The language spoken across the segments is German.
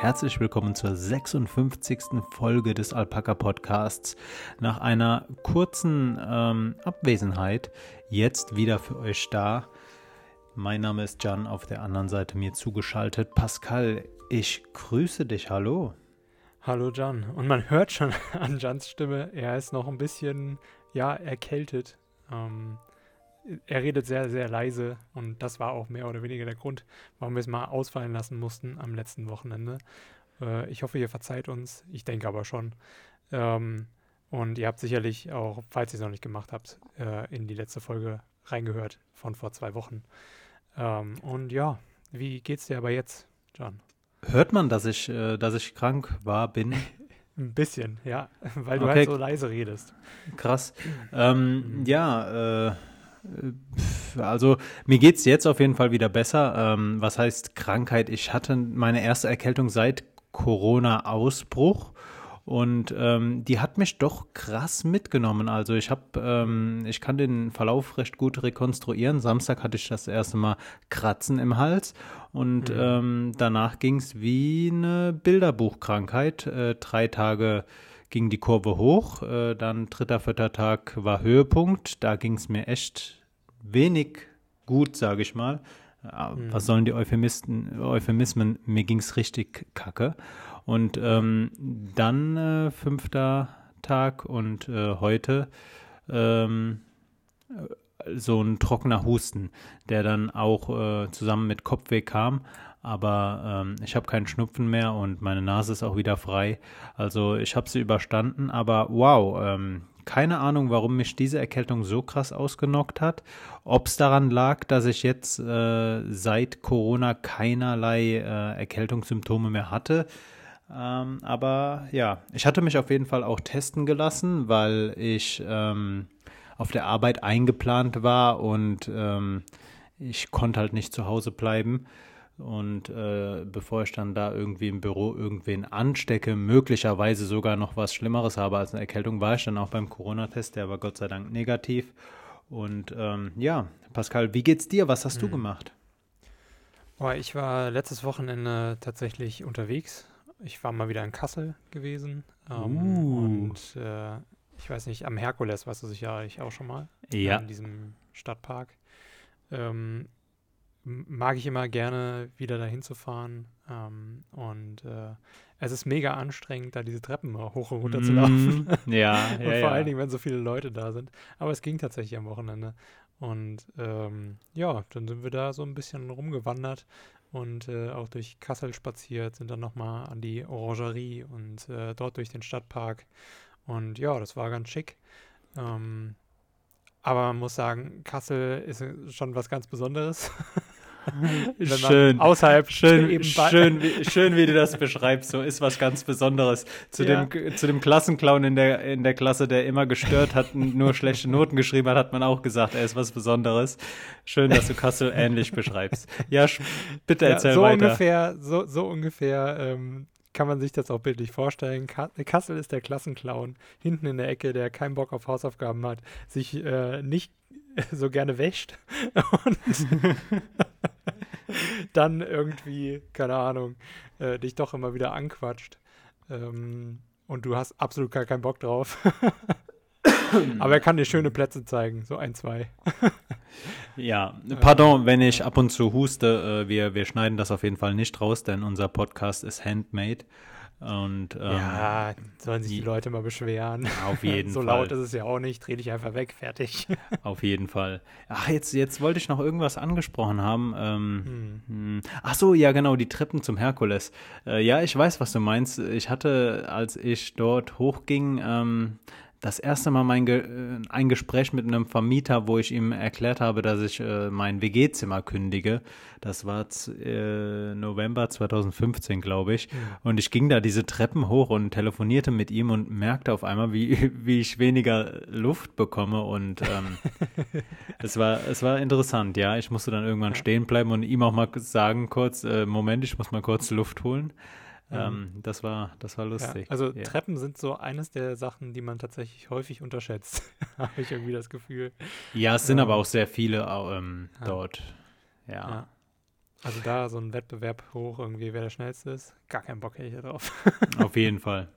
herzlich willkommen zur 56. Folge des Alpaka Podcasts. Nach einer kurzen ähm, Abwesenheit jetzt wieder für euch da. Mein Name ist Jan, auf der anderen Seite mir zugeschaltet. Pascal, ich grüße dich. Hallo. Hallo Jan. Und man hört schon an Jans Stimme, er ist noch ein bisschen, ja, erkältet. Ähm, er redet sehr, sehr leise und das war auch mehr oder weniger der Grund, warum wir es mal ausfallen lassen mussten am letzten Wochenende. Äh, ich hoffe, ihr verzeiht uns. Ich denke aber schon. Ähm, und ihr habt sicherlich auch, falls ihr es noch nicht gemacht habt, äh, in die letzte Folge reingehört von vor zwei Wochen. Ähm, und ja, wie geht's dir aber jetzt, John? Hört man, dass ich, äh, dass ich krank war, bin? Ein bisschen, ja, weil du okay. halt so leise redest. Krass. Ähm, ja, äh, also mir geht es jetzt auf jeden Fall wieder besser. Ähm, was heißt Krankheit? Ich hatte meine erste Erkältung seit Corona-Ausbruch und ähm, die hat mich doch krass mitgenommen. Also ich habe, ähm, ich kann den Verlauf recht gut rekonstruieren. Samstag hatte ich das erste Mal Kratzen im Hals und mhm. ähm, danach ging es wie eine Bilderbuchkrankheit. Äh, drei Tage ging die Kurve hoch, äh, dann dritter, vierter Tag war Höhepunkt, da ging es mir echt wenig gut, sage ich mal. Äh, mhm. Was sollen die Euphemisten, Euphemismen? Mir ging es richtig kacke. Und ähm, dann äh, fünfter Tag und äh, heute ähm, so ein trockener Husten, der dann auch äh, zusammen mit Kopfweh kam aber ähm, ich habe keinen Schnupfen mehr und meine Nase ist auch wieder frei. Also ich habe sie überstanden, aber wow, ähm, keine Ahnung, warum mich diese Erkältung so krass ausgenockt hat. Ob es daran lag, dass ich jetzt äh, seit Corona keinerlei äh, Erkältungssymptome mehr hatte. Ähm, aber ja, ich hatte mich auf jeden Fall auch testen gelassen, weil ich ähm, auf der Arbeit eingeplant war und ähm, ich konnte halt nicht zu Hause bleiben. Und äh, bevor ich dann da irgendwie im Büro irgendwen anstecke, möglicherweise sogar noch was Schlimmeres habe als eine Erkältung, war ich dann auch beim Corona-Test, der war Gott sei Dank negativ. Und ähm, ja, Pascal, wie geht's dir? Was hast mhm. du gemacht? Oh, ich war letztes Wochenende tatsächlich unterwegs. Ich war mal wieder in Kassel gewesen. Ähm, uh. Und äh, ich weiß nicht, am Herkules warst du sicherlich auch schon mal. Ja. In diesem Stadtpark. Ähm, mag ich immer gerne, wieder dahin zu fahren. Ähm, und äh, es ist mega anstrengend, da diese Treppen hoch und runter zu laufen. Ja, und ja. vor ja. allen Dingen, wenn so viele Leute da sind. Aber es ging tatsächlich am Wochenende. Und ähm, ja, dann sind wir da so ein bisschen rumgewandert und äh, auch durch Kassel spaziert, sind dann nochmal an die Orangerie und äh, dort durch den Stadtpark. Und ja, das war ganz schick. Ähm, aber man muss sagen, Kassel ist schon was ganz Besonderes. schön. Außerhalb schön, schön, wie, schön, wie du das beschreibst. So ist was ganz Besonderes. Zu, ja. dem, zu dem Klassenclown in der, in der Klasse, der immer gestört hat und nur schlechte Noten geschrieben hat, hat man auch gesagt, er ist was Besonderes. Schön, dass du Kassel ähnlich beschreibst. Ja, bitte erzähl ja, so weiter. Ungefähr, so, so ungefähr ähm, kann man sich das auch bildlich vorstellen. Kassel ist der Klassenclown hinten in der Ecke, der keinen Bock auf Hausaufgaben hat, sich äh, nicht so gerne wäscht und dann irgendwie, keine Ahnung, äh, dich doch immer wieder anquatscht. Ähm, und du hast absolut gar keinen Bock drauf. Aber er kann dir schöne Plätze zeigen, so ein, zwei. ja, pardon, wenn ich ab und zu huste. Äh, wir, wir schneiden das auf jeden Fall nicht raus, denn unser Podcast ist handmade. Und, ähm, ja, sollen sich die Leute mal beschweren. Auf jeden so Fall. So laut ist es ja auch nicht. Dreh dich einfach weg, fertig. auf jeden Fall. Ach, jetzt, jetzt wollte ich noch irgendwas angesprochen haben. Ähm, hm. hm. Ach so, ja, genau, die Treppen zum Herkules. Äh, ja, ich weiß, was du meinst. Ich hatte, als ich dort hochging, ähm, das erste Mal mein Ge äh, ein Gespräch mit einem Vermieter, wo ich ihm erklärt habe, dass ich äh, mein WG-Zimmer kündige. Das war äh, November 2015, glaube ich. Und ich ging da diese Treppen hoch und telefonierte mit ihm und merkte auf einmal, wie, wie ich weniger Luft bekomme. Und ähm, es, war, es war interessant, ja. Ich musste dann irgendwann stehen bleiben und ihm auch mal sagen kurz, äh, Moment, ich muss mal kurz Luft holen. Ähm, das war, das war lustig. Ja, also ja. Treppen sind so eines der Sachen, die man tatsächlich häufig unterschätzt, habe ich irgendwie das Gefühl. Ja, es sind ähm, aber auch sehr viele ähm, dort. Ja. Also da so ein Wettbewerb hoch, irgendwie wer der schnellste ist, gar keinen Bock hätte ich da drauf. Auf jeden Fall.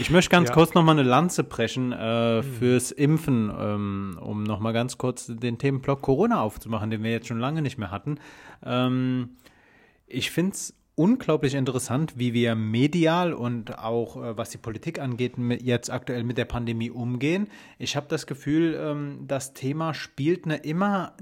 Ich möchte ganz ja. kurz nochmal eine Lanze brechen äh, mhm. fürs Impfen, ähm, um nochmal ganz kurz den Themenblock Corona aufzumachen, den wir jetzt schon lange nicht mehr hatten. Ähm, ich finde es unglaublich interessant, wie wir medial und auch äh, was die Politik angeht, mit, jetzt aktuell mit der Pandemie umgehen. Ich habe das Gefühl, ähm, das Thema spielt eine immer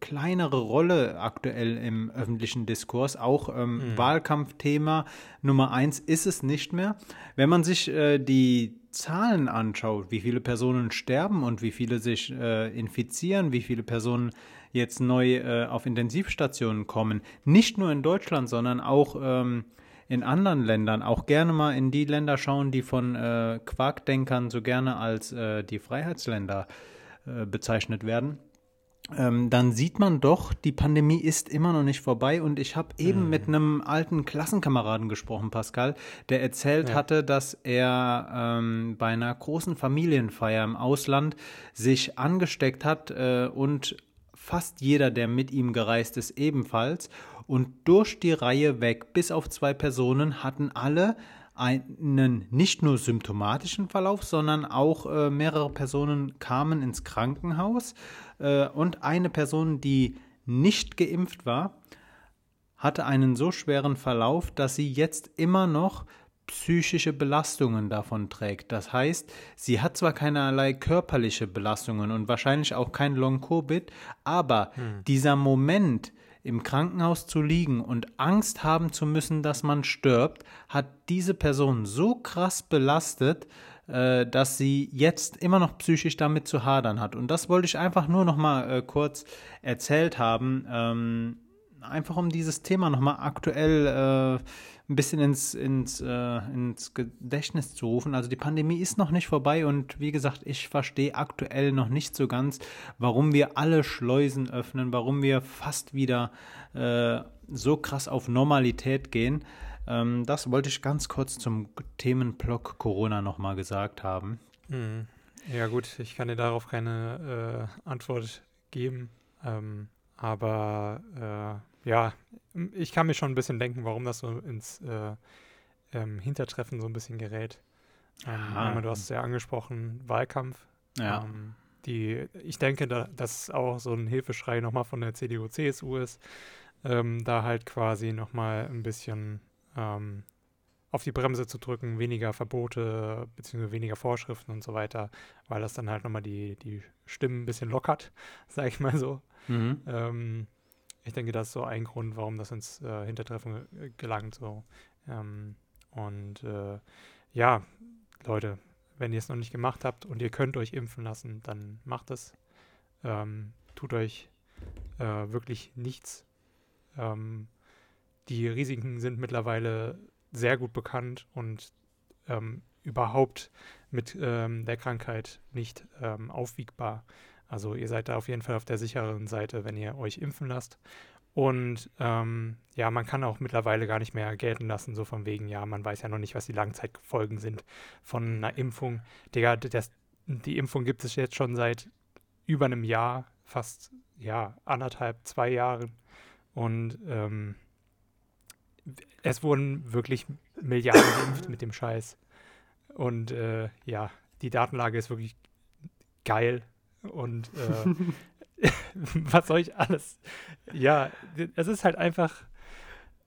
kleinere Rolle aktuell im öffentlichen Diskurs. Auch ähm, mhm. Wahlkampfthema Nummer eins ist es nicht mehr. Wenn man sich äh, die Zahlen anschaut, wie viele Personen sterben und wie viele sich äh, infizieren, wie viele Personen jetzt neu äh, auf Intensivstationen kommen, nicht nur in Deutschland, sondern auch ähm, in anderen Ländern, auch gerne mal in die Länder schauen, die von äh, Quarkdenkern so gerne als äh, die Freiheitsländer äh, bezeichnet werden. Ähm, dann sieht man doch, die Pandemie ist immer noch nicht vorbei. Und ich habe eben mhm. mit einem alten Klassenkameraden gesprochen, Pascal, der erzählt ja. hatte, dass er ähm, bei einer großen Familienfeier im Ausland sich angesteckt hat äh, und fast jeder, der mit ihm gereist ist, ebenfalls. Und durch die Reihe weg, bis auf zwei Personen, hatten alle einen nicht nur symptomatischen Verlauf, sondern auch äh, mehrere Personen kamen ins Krankenhaus äh, und eine Person, die nicht geimpft war, hatte einen so schweren Verlauf, dass sie jetzt immer noch psychische Belastungen davon trägt. Das heißt, sie hat zwar keinerlei körperliche Belastungen und wahrscheinlich auch kein Long-Covid, aber hm. dieser Moment, im Krankenhaus zu liegen und Angst haben zu müssen, dass man stirbt, hat diese Person so krass belastet, äh, dass sie jetzt immer noch psychisch damit zu hadern hat. Und das wollte ich einfach nur noch mal äh, kurz erzählt haben, ähm, einfach um dieses Thema noch mal aktuell äh, ein bisschen ins, ins, äh, ins Gedächtnis zu rufen. Also die Pandemie ist noch nicht vorbei und wie gesagt, ich verstehe aktuell noch nicht so ganz, warum wir alle Schleusen öffnen, warum wir fast wieder äh, so krass auf Normalität gehen. Ähm, das wollte ich ganz kurz zum Themenblock Corona nochmal gesagt haben. Mhm. Ja gut, ich kann dir darauf keine äh, Antwort geben, ähm, aber äh, ja, ich kann mir schon ein bisschen denken, warum das so ins äh, ähm, Hintertreffen so ein bisschen gerät. Ähm, du hast es ja angesprochen, Wahlkampf. Ja. Ähm, die, ich denke, da, dass auch so ein Hilfeschrei nochmal von der CDU, CSU ist, ähm, da halt quasi nochmal ein bisschen ähm, auf die Bremse zu drücken, weniger Verbote bzw. weniger Vorschriften und so weiter, weil das dann halt nochmal die, die Stimmen ein bisschen lockert, sag ich mal so. Mhm. Ich denke, das ist so ein Grund, warum das ins äh, Hintertreffen gelangt. So. Ähm, und äh, ja, Leute, wenn ihr es noch nicht gemacht habt und ihr könnt euch impfen lassen, dann macht es. Ähm, tut euch äh, wirklich nichts. Ähm, die Risiken sind mittlerweile sehr gut bekannt und ähm, überhaupt mit ähm, der Krankheit nicht ähm, aufwiegbar. Also ihr seid da auf jeden Fall auf der sicheren Seite, wenn ihr euch impfen lasst. Und ähm, ja, man kann auch mittlerweile gar nicht mehr gelten lassen, so von wegen, ja, man weiß ja noch nicht, was die Langzeitfolgen sind von einer Impfung. Digga, das, die Impfung gibt es jetzt schon seit über einem Jahr, fast, ja, anderthalb, zwei Jahren. Und ähm, es wurden wirklich Milliarden geimpft mit dem Scheiß. Und äh, ja, die Datenlage ist wirklich geil. Und äh, was soll ich alles? Ja, es ist halt einfach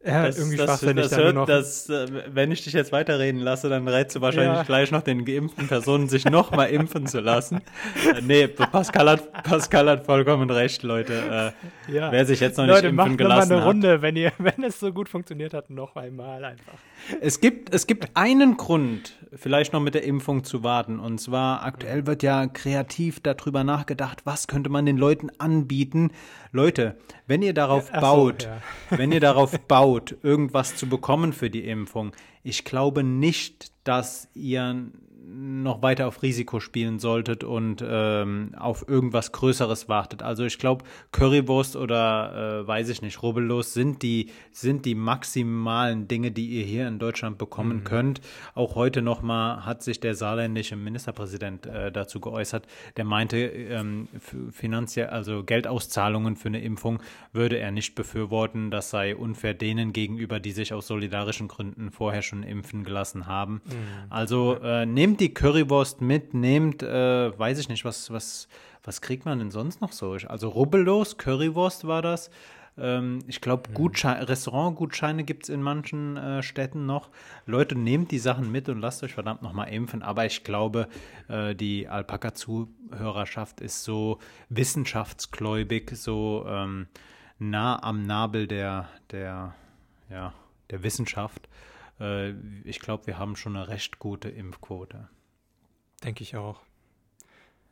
ja, das, irgendwie das, schwachsinnig. Das, hört, noch. Das, äh, wenn ich dich jetzt weiterreden lasse, dann rätst du wahrscheinlich ja. gleich noch den geimpften Personen, sich nochmal impfen zu lassen. Äh, nee, Pascal hat, Pascal hat vollkommen recht, Leute. Äh, ja. Wer sich jetzt noch Leute, nicht impfen gelassen hat. Eine Runde, wenn, ihr, wenn es so gut funktioniert hat, noch einmal einfach. Es gibt, es gibt einen Grund, vielleicht noch mit der Impfung zu warten. Und zwar aktuell wird ja kreativ darüber nachgedacht, was könnte man den Leuten anbieten. Leute, wenn ihr darauf ja, baut, so, wenn ihr darauf baut, irgendwas zu bekommen für die Impfung, ich glaube nicht, dass ihr noch weiter auf Risiko spielen solltet und ähm, auf irgendwas Größeres wartet. Also ich glaube, Currywurst oder äh, weiß ich nicht, Rubbellos sind die, sind die maximalen Dinge, die ihr hier in Deutschland bekommen mhm. könnt. Auch heute nochmal hat sich der saarländische Ministerpräsident äh, dazu geäußert, der meinte, ähm, finanziell, also Geldauszahlungen für eine Impfung würde er nicht befürworten. Das sei unfair denen gegenüber, die sich aus solidarischen Gründen vorher schon impfen gelassen haben. Mhm. Also äh, nehmt die Currywurst mit, nehmt, äh, weiß ich nicht, was, was, was kriegt man denn sonst noch so? Also rubbellos, Currywurst war das. Ähm, ich glaube, mhm. Restaurantgutscheine gibt es in manchen äh, Städten noch. Leute, nehmt die Sachen mit und lasst euch verdammt nochmal impfen. Aber ich glaube, äh, die Alpaka-Zuhörerschaft ist so wissenschaftsgläubig, so ähm, nah am Nabel der, der, ja, der Wissenschaft. Äh, ich glaube, wir haben schon eine recht gute Impfquote. Denke ich auch.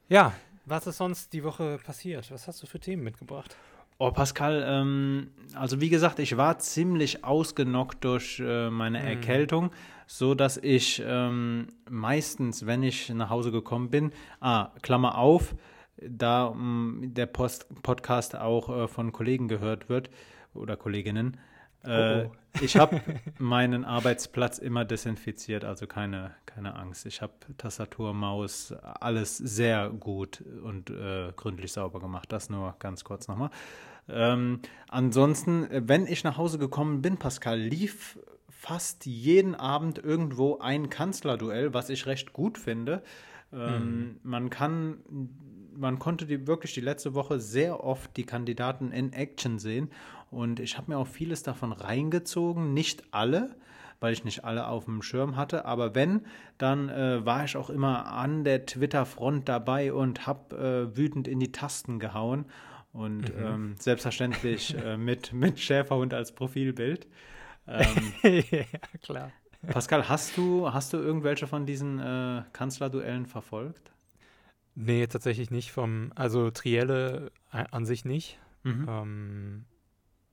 Ja, was ist sonst die Woche passiert? Was hast du für Themen mitgebracht? Oh, Pascal, ähm, also wie gesagt, ich war ziemlich ausgenockt durch äh, meine mhm. Erkältung, so dass ich ähm, meistens, wenn ich nach Hause gekommen bin, ah, Klammer auf, da ähm, der Post Podcast auch äh, von Kollegen gehört wird oder Kolleginnen, äh, oh, oh. Ich habe meinen Arbeitsplatz immer desinfiziert, also keine, keine Angst. Ich habe Tastatur, Maus, alles sehr gut und äh, gründlich sauber gemacht. Das nur ganz kurz nochmal. Ähm, ansonsten, wenn ich nach Hause gekommen bin, Pascal, lief fast jeden Abend irgendwo ein Kanzlerduell, was ich recht gut finde. Ähm, mhm. Man kann, man konnte die, wirklich die letzte Woche sehr oft die Kandidaten in Action sehen und ich habe mir auch vieles davon reingezogen, nicht alle, weil ich nicht alle auf dem Schirm hatte. Aber wenn, dann äh, war ich auch immer an der Twitter-Front dabei und habe äh, wütend in die Tasten gehauen. Und mhm. ähm, selbstverständlich äh, mit, mit Schäferhund als Profilbild. Ähm, ja, klar. Pascal, hast du, hast du irgendwelche von diesen äh, Kanzlerduellen verfolgt? Nee, tatsächlich nicht. Vom, also Trielle äh, an sich nicht. Mhm. Ähm,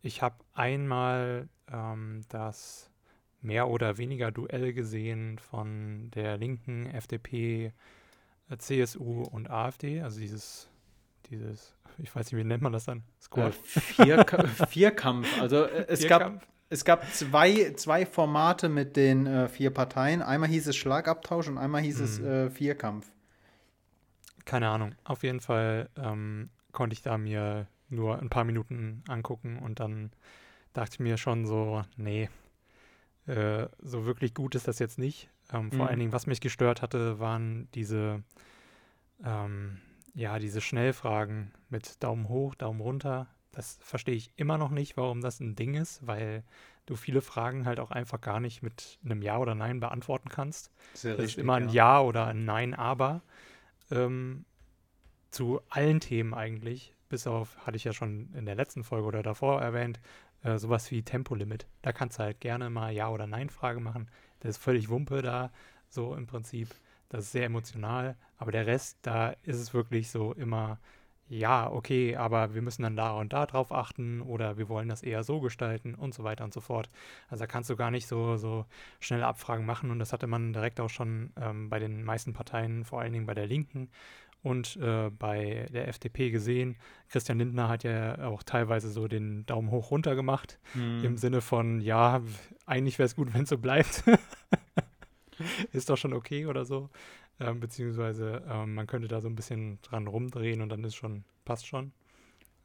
ich habe einmal ähm, das mehr oder weniger Duell gesehen von der Linken, FDP, äh, CSU und AfD, also dieses, dieses, ich weiß nicht, wie nennt man das dann? Squad. Äh, Vierkampf. Also äh, es Vierkampf. gab es gab zwei, zwei Formate mit den äh, vier Parteien. Einmal hieß es Schlagabtausch und einmal hieß hm. es äh, Vierkampf. Keine Ahnung. Auf jeden Fall ähm, konnte ich da mir nur ein paar Minuten angucken und dann dachte ich mir schon so, nee, äh, so wirklich gut ist das jetzt nicht. Ähm, vor mhm. allen Dingen, was mich gestört hatte, waren diese, ähm, ja, diese Schnellfragen mit Daumen hoch, Daumen runter. Das verstehe ich immer noch nicht, warum das ein Ding ist, weil du viele Fragen halt auch einfach gar nicht mit einem Ja oder Nein beantworten kannst. Sehr das richtig, ist immer ein Ja. ja oder ein Nein, aber ähm, zu allen Themen eigentlich bis auf, hatte ich ja schon in der letzten Folge oder davor erwähnt, äh, sowas wie Tempolimit. Da kannst du halt gerne mal Ja- oder Nein-Frage machen. Das ist völlig Wumpe da, so im Prinzip. Das ist sehr emotional, aber der Rest, da ist es wirklich so immer, ja, okay, aber wir müssen dann da und da drauf achten oder wir wollen das eher so gestalten und so weiter und so fort. Also da kannst du gar nicht so, so schnelle Abfragen machen und das hatte man direkt auch schon ähm, bei den meisten Parteien, vor allen Dingen bei der Linken und äh, bei der FDP gesehen. Christian Lindner hat ja auch teilweise so den Daumen hoch runter gemacht, mhm. im Sinne von, ja, eigentlich wäre es gut, wenn es so bleibt. Ist doch schon okay oder so. Ähm, beziehungsweise ähm, man könnte da so ein bisschen dran rumdrehen und dann ist schon, passt schon.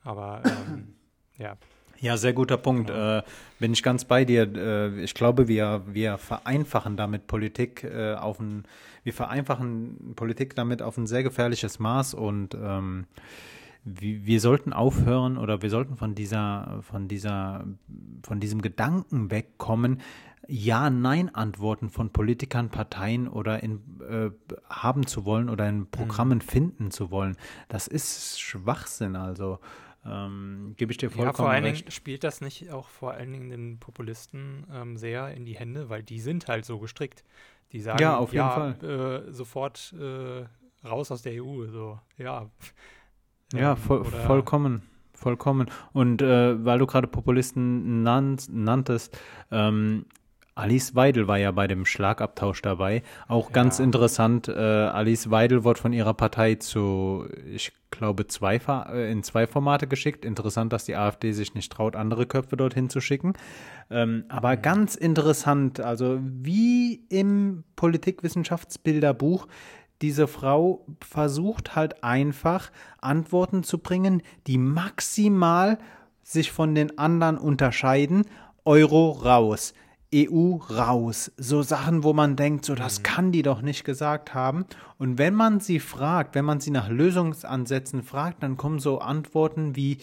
Aber ähm, ja, ja, sehr guter Punkt. Äh, bin ich ganz bei dir. Äh, ich glaube, wir, wir vereinfachen damit Politik äh, auf ein, wir vereinfachen Politik damit auf ein sehr gefährliches Maß und ähm, wir, wir sollten aufhören oder wir sollten von dieser, von dieser, von diesem Gedanken wegkommen, ja-Nein-Antworten von Politikern, Parteien oder in, äh, haben zu wollen oder in Programmen mhm. finden zu wollen. Das ist Schwachsinn. Also ähm, Gebe ich dir vollkommen ja, vor allen recht. Dingen spielt das nicht auch vor allen Dingen den Populisten ähm, sehr in die Hände, weil die sind halt so gestrickt. Die sagen, ja, auf jeden ja, Fall. Äh, sofort äh, raus aus der EU. So, ja. Ja, ähm, voll, vollkommen. Vollkommen. Und äh, weil du gerade Populisten nannt, nanntest, ähm, Alice Weidel war ja bei dem Schlagabtausch dabei. Auch ganz Ja. interessant, äh, Alice Weidel wurde von ihrer Partei zu, ich glaube, zwei, äh, in zwei Formate geschickt. Interessant, dass die AfD sich nicht traut, andere Köpfe dorthin zu schicken. Ähm, aber ganz interessant, also wie im Politikwissenschaftsbilderbuch, diese Frau versucht halt einfach Antworten zu bringen, die maximal sich von den anderen unterscheiden. Euro raus, EU raus. So Sachen, wo man denkt, so das kann die doch nicht gesagt haben. Und wenn man sie fragt, wenn man sie nach Lösungsansätzen fragt, dann kommen so Antworten wie,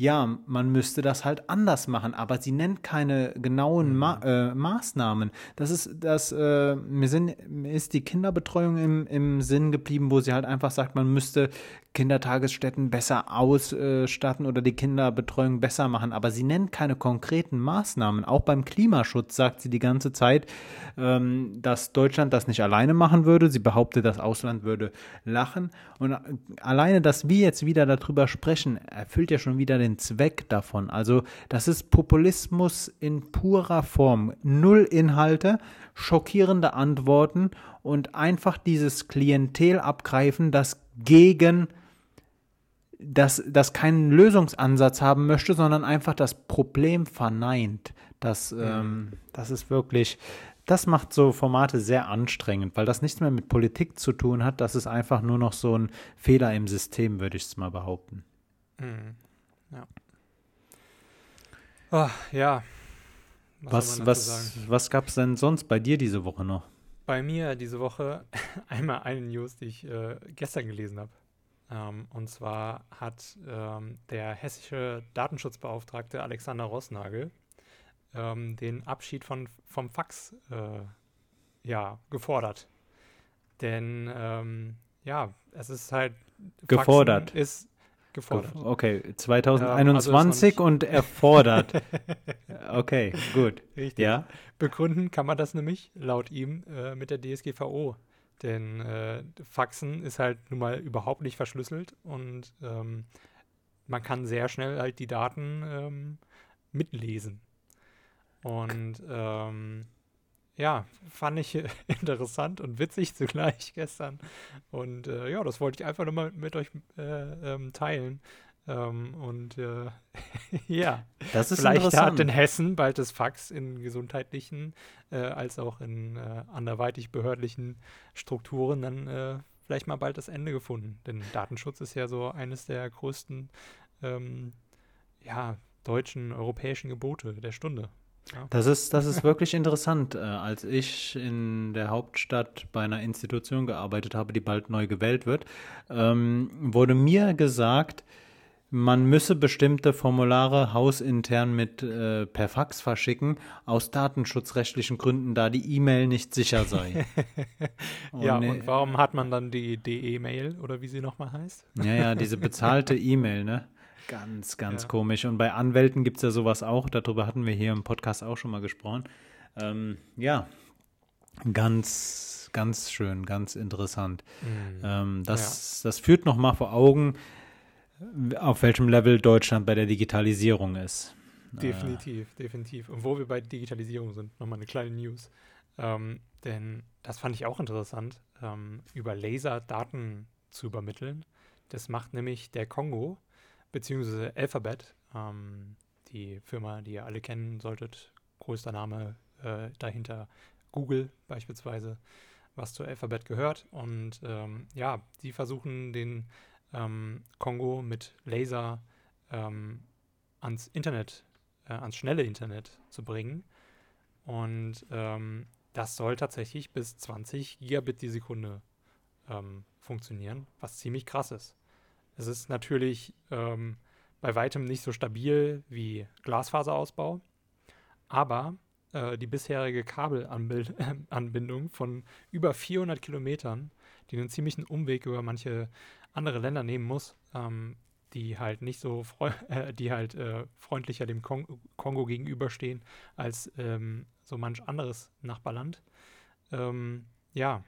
ja, man müsste das halt anders machen, aber sie nennt keine genauen Ma äh, Maßnahmen. Das ist, das, äh, mir, sind, mir ist die Kinderbetreuung im, im Sinn geblieben, wo sie halt einfach sagt, man müsste Kindertagesstätten besser ausstatten oder die Kinderbetreuung besser machen, aber sie nennt keine konkreten Maßnahmen. Auch beim Klimaschutz sagt sie die ganze Zeit, ähm, dass Deutschland das nicht alleine machen würde. Sie behauptet, das Ausland würde lachen. Und alleine, dass wir jetzt wieder darüber sprechen, erfüllt ja schon wieder den Zweck davon. Also das ist Populismus in purer Form. Null Inhalte, schockierende Antworten und einfach dieses Klientel abgreifen, das gegen das, das keinen Lösungsansatz haben möchte, sondern einfach das Problem verneint. Das, ähm, das ist wirklich, das macht so Formate sehr anstrengend, weil das nichts mehr mit Politik zu tun hat. Das ist einfach nur noch so ein Fehler im System, würde ich es mal behaupten. Mhm. Ja. Ah, ja. Was, was, sagen? was gab es denn sonst bei dir diese Woche noch? Bei mir diese Woche einmal eine News, die ich äh, gestern gelesen habe. Ähm, und zwar hat ähm, der hessische Datenschutzbeauftragte Alexander Rossnagel ähm, den Abschied von, vom Fax äh, ja, gefordert. Denn ähm, ja, es ist halt Faxen Gefordert. ist gefordert. Okay, also 2021 ist noch und erfordert. okay, gut. Richtig. Ja, Begründen kann man das nämlich laut ihm äh, mit der DSGVO. Denn äh, Faxen ist halt nun mal überhaupt nicht verschlüsselt und ähm, man kann sehr schnell halt die Daten ähm, mitlesen. Und ähm, ja, fand ich interessant und witzig zugleich gestern. Und äh, ja, das wollte ich einfach nur mal mit euch äh, ähm, teilen. Ähm, und äh, ja. das ist Vielleicht hat in Hessen bald das Fax in gesundheitlichen äh, als auch in äh, anderweitig behördlichen Strukturen dann äh, vielleicht mal bald das Ende gefunden. Denn Datenschutz ist ja so eines der größten ähm, ja, deutschen, europäischen Gebote der Stunde. Das ist, das ist wirklich interessant. Äh, als ich in der Hauptstadt bei einer Institution gearbeitet habe, die bald neu gewählt wird, ähm, wurde mir gesagt, man müsse bestimmte Formulare hausintern mit äh, per Fax verschicken, aus datenschutzrechtlichen Gründen, da die E-Mail nicht sicher sei. ja, Und, äh, und warum hat man dann die DE-Mail oder wie sie nochmal heißt? Ja, ja, diese bezahlte E-Mail, ne? Ganz, ganz Ja. komisch. Und bei Anwälten gibt es ja sowas auch. Darüber hatten wir hier im Podcast auch schon mal gesprochen. Ähm, ja, ganz, ganz schön, ganz interessant. Mhm. Ähm, das, das führt nochmal vor Augen, auf welchem Level Deutschland bei der Digitalisierung ist. Definitiv, definitiv. Und wo wir bei Digitalisierung sind, nochmal eine kleine News. Ähm, denn das fand ich auch interessant, ähm, über Laser Daten zu übermitteln. Das macht nämlich der Kongo, beziehungsweise Alphabet, ähm, die Firma, die ihr alle kennen solltet, größter Name äh, dahinter Google beispielsweise, was zu Alphabet gehört. Und ähm, ja, die versuchen den ähm, Kongo mit Laser ähm, ans Internet, äh, ans schnelle Internet zu bringen. Und ähm, das soll tatsächlich bis 20 Gigabit die Sekunde funktionieren, was ziemlich krass ist. Es ist natürlich ähm, bei weitem nicht so stabil wie Glasfaserausbau, aber äh, die bisherige Kabelanbindung von über 400 Kilometern, die einen ziemlichen Umweg über manche andere Länder nehmen muss, ähm, die halt nicht so äh, die halt äh, freundlicher dem Kon Kongo gegenüberstehen als ähm, so manch anderes Nachbarland. Ähm, ja,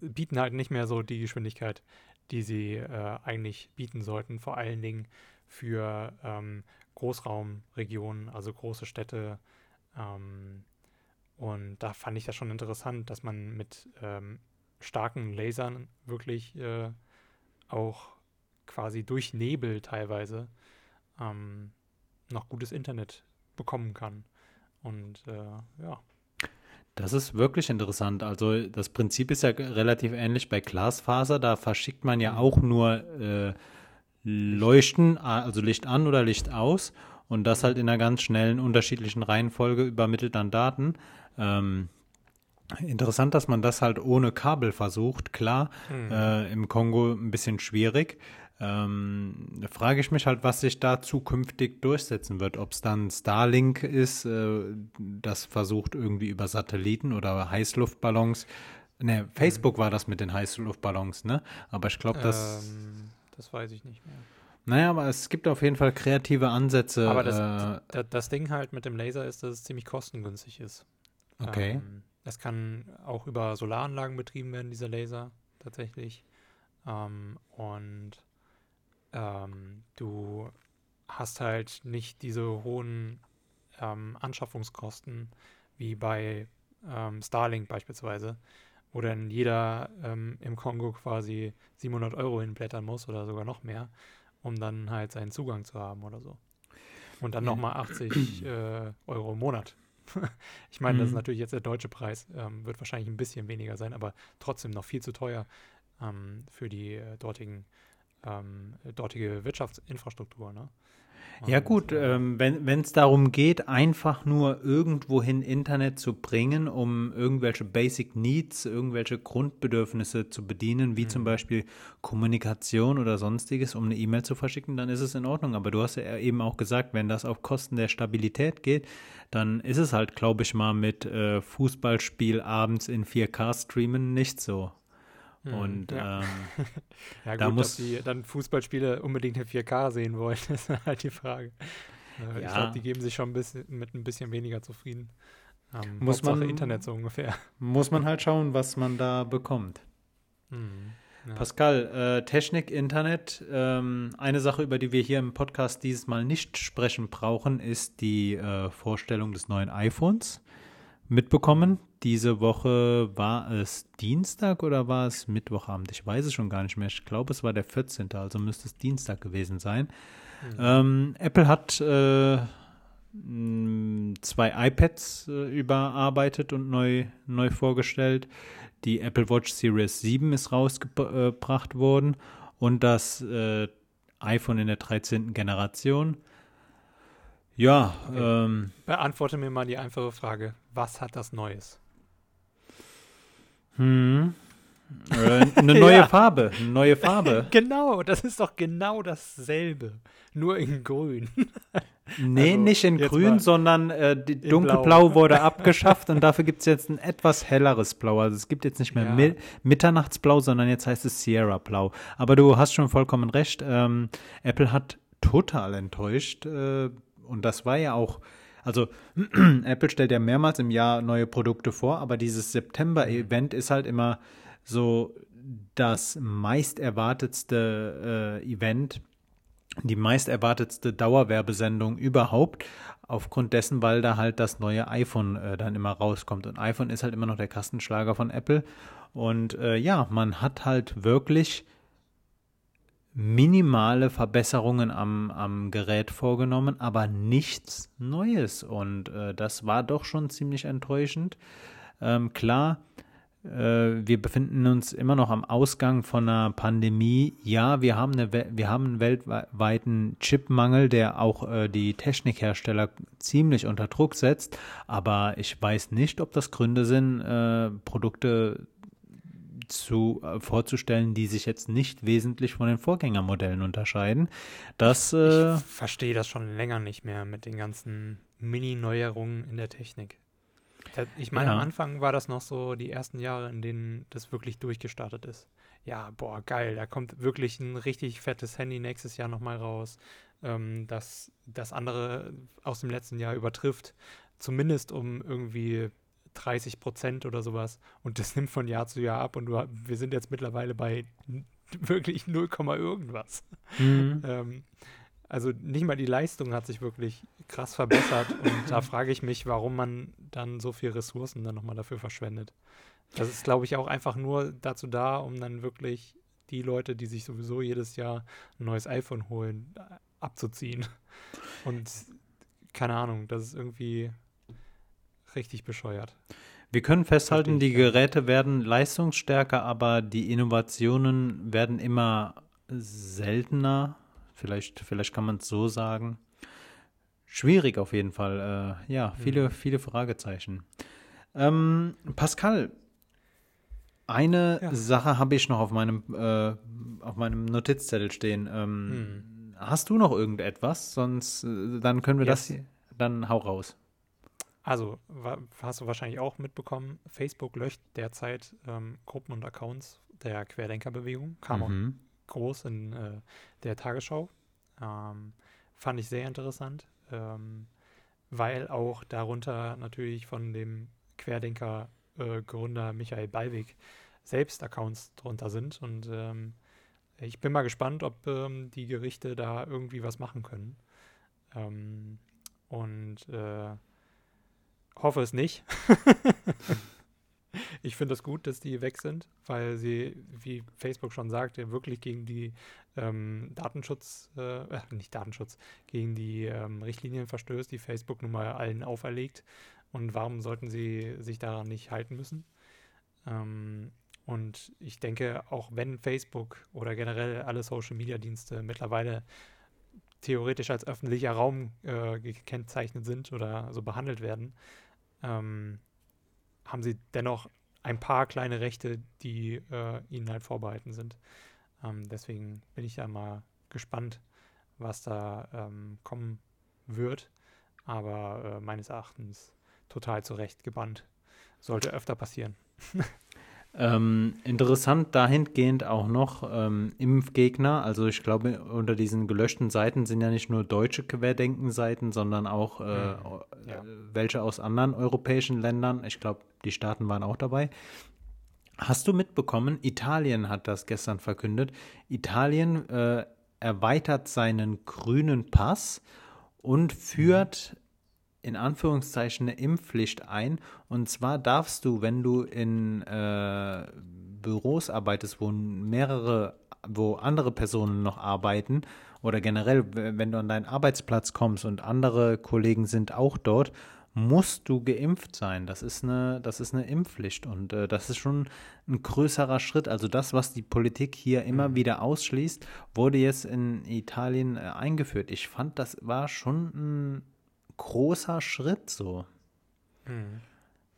bieten halt nicht mehr so die Geschwindigkeit, die sie äh, eigentlich bieten sollten, vor allen Dingen für ähm, Großraumregionen, also große Städte ähm, Und da fand ich das schon interessant, dass man mit ähm, starken Lasern wirklich äh, auch quasi durch Nebel teilweise ähm, noch gutes Internet bekommen kann. Und äh, ja. Das ist wirklich interessant. Also das Prinzip ist ja relativ ähnlich bei Glasfaser. Da verschickt man ja mhm. auch nur äh, Leuchten, also Licht an oder Licht aus. Und das halt in einer ganz schnellen, unterschiedlichen Reihenfolge übermittelt dann Daten. Ähm, interessant, dass man das halt ohne Kabel versucht. Klar, mhm. äh, im Kongo ein bisschen schwierig. Ähm, da frage ich mich halt, was sich da zukünftig durchsetzen wird. Ob es dann Starlink ist, äh, das versucht irgendwie über Satelliten oder Heißluftballons. Ne, Facebook mhm. war das mit den Heißluftballons, ne? Aber ich glaube, das. Ähm, das weiß ich nicht mehr. Naja, aber es gibt auf jeden Fall kreative Ansätze. Aber das, äh, das Ding halt mit dem Laser ist, dass es ziemlich kostengünstig ist. Okay. Ähm, es kann auch über Solaranlagen betrieben werden, dieser Laser, tatsächlich. Ähm, und ähm, du hast halt nicht diese hohen ähm, Anschaffungskosten wie bei ähm, Starlink beispielsweise, wo dann jeder ähm, im Kongo quasi 700 Euro hinblättern muss oder sogar noch mehr, um dann halt seinen Zugang zu haben oder so. Und dann nochmal 80 äh, Euro im Monat. ich meine, mhm. das ist mhm. natürlich jetzt der deutsche Preis, ähm, wird wahrscheinlich ein bisschen weniger sein, aber trotzdem noch viel zu teuer ähm, für die äh, dortigen ähm, dortige Wirtschaftsinfrastruktur. Ne? Ja gut, äh, ähm, wenn es darum geht, einfach nur irgendwohin Internet zu bringen, um irgendwelche Basic Needs, irgendwelche Grundbedürfnisse zu bedienen, wie mhm. zum Beispiel Kommunikation oder sonstiges, um eine E-Mail zu verschicken, dann ist es in Ordnung. Aber du hast ja eben auch gesagt, wenn das auf Kosten der Stabilität geht, dann ist es halt, glaube ich mal, mit äh, Fußballspiel abends in 4K streamen nicht so. Hm, und ja, ähm, ja gut, da muss, ob die dann Fußballspiele unbedingt in 4K sehen wollen, ist halt die Frage. Äh, ja. Ich glaube, die geben sich schon ein bisschen, mit ein bisschen weniger zufrieden. Ähm, muss man Internet so ungefähr. Muss man halt schauen, was man da bekommt. Hm, ja. Pascal, äh, Technik, Internet. Ähm, eine Sache, über die wir hier im Podcast dieses Mal nicht sprechen brauchen, ist die äh, Vorstellung des neuen iPhones mitbekommen. Diese Woche war es Dienstag oder war es Mittwochabend? Ich weiß es schon gar nicht mehr. Ich glaube, es war der 14. Also müsste es Dienstag gewesen sein. Mhm. Ähm, Apple hat äh, zwei iPads äh, überarbeitet und neu, neu vorgestellt. Die Apple Watch Series 7 ist rausgebracht worden und das äh, iPhone in der 13. Generation. Ja. Okay. Ähm, Beantworte mir mal die einfache Frage. Was hat das Neues? Hm. Äh, eine neue ja. Farbe. Eine neue Farbe. genau, das ist doch genau dasselbe. Nur in grün. nee, also, nicht in grün, sondern äh, die dunkelblau wurde abgeschafft und dafür gibt es jetzt ein etwas helleres Blau. Also es gibt jetzt nicht mehr ja. Mi Mitternachtsblau, sondern jetzt heißt es Sierra Blau. Aber du hast schon vollkommen recht. Ähm, Apple hat total enttäuscht. Äh, und das war ja auch, also Apple stellt ja mehrmals im Jahr neue Produkte vor, aber dieses September-Event ist halt immer so das meist erwartetste äh, Event, die meist erwartetste Dauerwerbesendung überhaupt, aufgrund dessen, weil da halt das neue iPhone äh, dann immer rauskommt. Und iPhone ist halt immer noch der Kastenschlager von Apple. Und äh, ja, man hat halt wirklich minimale Verbesserungen am, am Gerät vorgenommen, aber nichts Neues. Und äh, das war doch schon ziemlich enttäuschend. Ähm, klar, äh, wir befinden uns immer noch am Ausgang von einer Pandemie. Ja, wir haben, eine, wir haben einen weltweiten Chipmangel, der auch äh, die Technikhersteller ziemlich unter Druck setzt. Aber ich weiß nicht, ob das Gründe sind, äh, Produkte zu, äh, vorzustellen, die sich jetzt nicht wesentlich von den Vorgängermodellen unterscheiden. Das, äh, ich verstehe das schon länger nicht mehr mit den ganzen Mini-Neuerungen in der Technik. Ich meine, ja. am Anfang war das noch so die ersten Jahre, in denen das wirklich durchgestartet ist. Ja, boah, geil, da kommt wirklich ein richtig fettes Handy nächstes Jahr nochmal raus, ähm, das das andere aus dem letzten Jahr übertrifft. Zumindest um irgendwie 30 Prozent oder sowas. Und das nimmt von Jahr zu Jahr ab und du, wir sind jetzt mittlerweile bei wirklich 0, irgendwas. Mhm. ähm, Also nicht mal die Leistung hat sich wirklich krass verbessert. und da frage ich mich, warum man dann so viel Ressourcen dann nochmal dafür verschwendet. Das ist, glaube ich, auch einfach nur dazu da, um dann wirklich die Leute, die sich sowieso jedes Jahr ein neues iPhone holen, abzuziehen. Und keine Ahnung, das ist irgendwie richtig bescheuert. Wir können festhalten, die Geräte werden leistungsstärker, aber die Innovationen werden immer seltener. Vielleicht, vielleicht kann man es so sagen. Schwierig auf jeden Fall. Äh, ja, viele, mhm. viele Fragezeichen. Ähm, Pascal, eine ja. Sache habe ich noch auf meinem, äh, auf meinem Notizzettel stehen. Ähm, hm. Hast du noch irgendetwas? Sonst, äh, dann können wir yes. das, hier, dann hau raus. Also, hast du wahrscheinlich auch mitbekommen, Facebook löscht derzeit ähm, Gruppen und Accounts der Querdenkerbewegung. Kam mhm. auch groß in äh, der Tagesschau. Ähm, fand ich sehr interessant, ähm, weil auch darunter natürlich von dem Querdenker-Gründer äh, Michael Ballweg selbst Accounts drunter sind. Und ähm, ich bin mal gespannt, ob ähm, die Gerichte da irgendwie was machen können. Ähm, und äh, hoffe es nicht. ich finde es gut, dass die weg sind, weil sie, wie Facebook schon sagte, wirklich gegen die ähm, Datenschutz, äh, äh, nicht Datenschutz, gegen die ähm, Richtlinien verstößt, die Facebook nun mal allen auferlegt. Und warum sollten sie sich daran nicht halten müssen? Ähm, und ich denke, auch wenn Facebook oder generell alle Social-Media-Dienste mittlerweile theoretisch als öffentlicher Raum äh, gekennzeichnet sind oder so behandelt werden, ähm, haben sie dennoch ein paar kleine Rechte, die äh, ihnen halt vorbehalten sind. Ähm, deswegen bin ich da mal gespannt, was da ähm, kommen wird. Aber äh, meines Erachtens total zurecht gebannt. Sollte öfter passieren. Ähm, interessant dahingehend auch noch ähm, Impfgegner. Also ich glaube, unter diesen gelöschten Seiten sind ja nicht nur deutsche Querdenken-Seiten, sondern auch äh, ja. Äh, welche aus anderen europäischen Ländern. Ich glaube, die Staaten waren auch dabei. Hast du mitbekommen, Italien hat das gestern verkündet. Italien äh, erweitert seinen grünen Pass und führt in Anführungszeichen eine Impfpflicht ein. Und zwar darfst du, wenn du in äh, Büros arbeitest, wo mehrere, wo andere Personen noch arbeiten, oder generell, wenn du an deinen Arbeitsplatz kommst und andere Kollegen sind auch dort, musst du geimpft sein. Das ist eine, das ist eine Impfpflicht und äh, das ist schon ein größerer Schritt. Also das, was die Politik hier immer mhm. wieder ausschließt, wurde jetzt in Italien äh, eingeführt. Ich fand, das war schon ein großer Schritt so. Hm.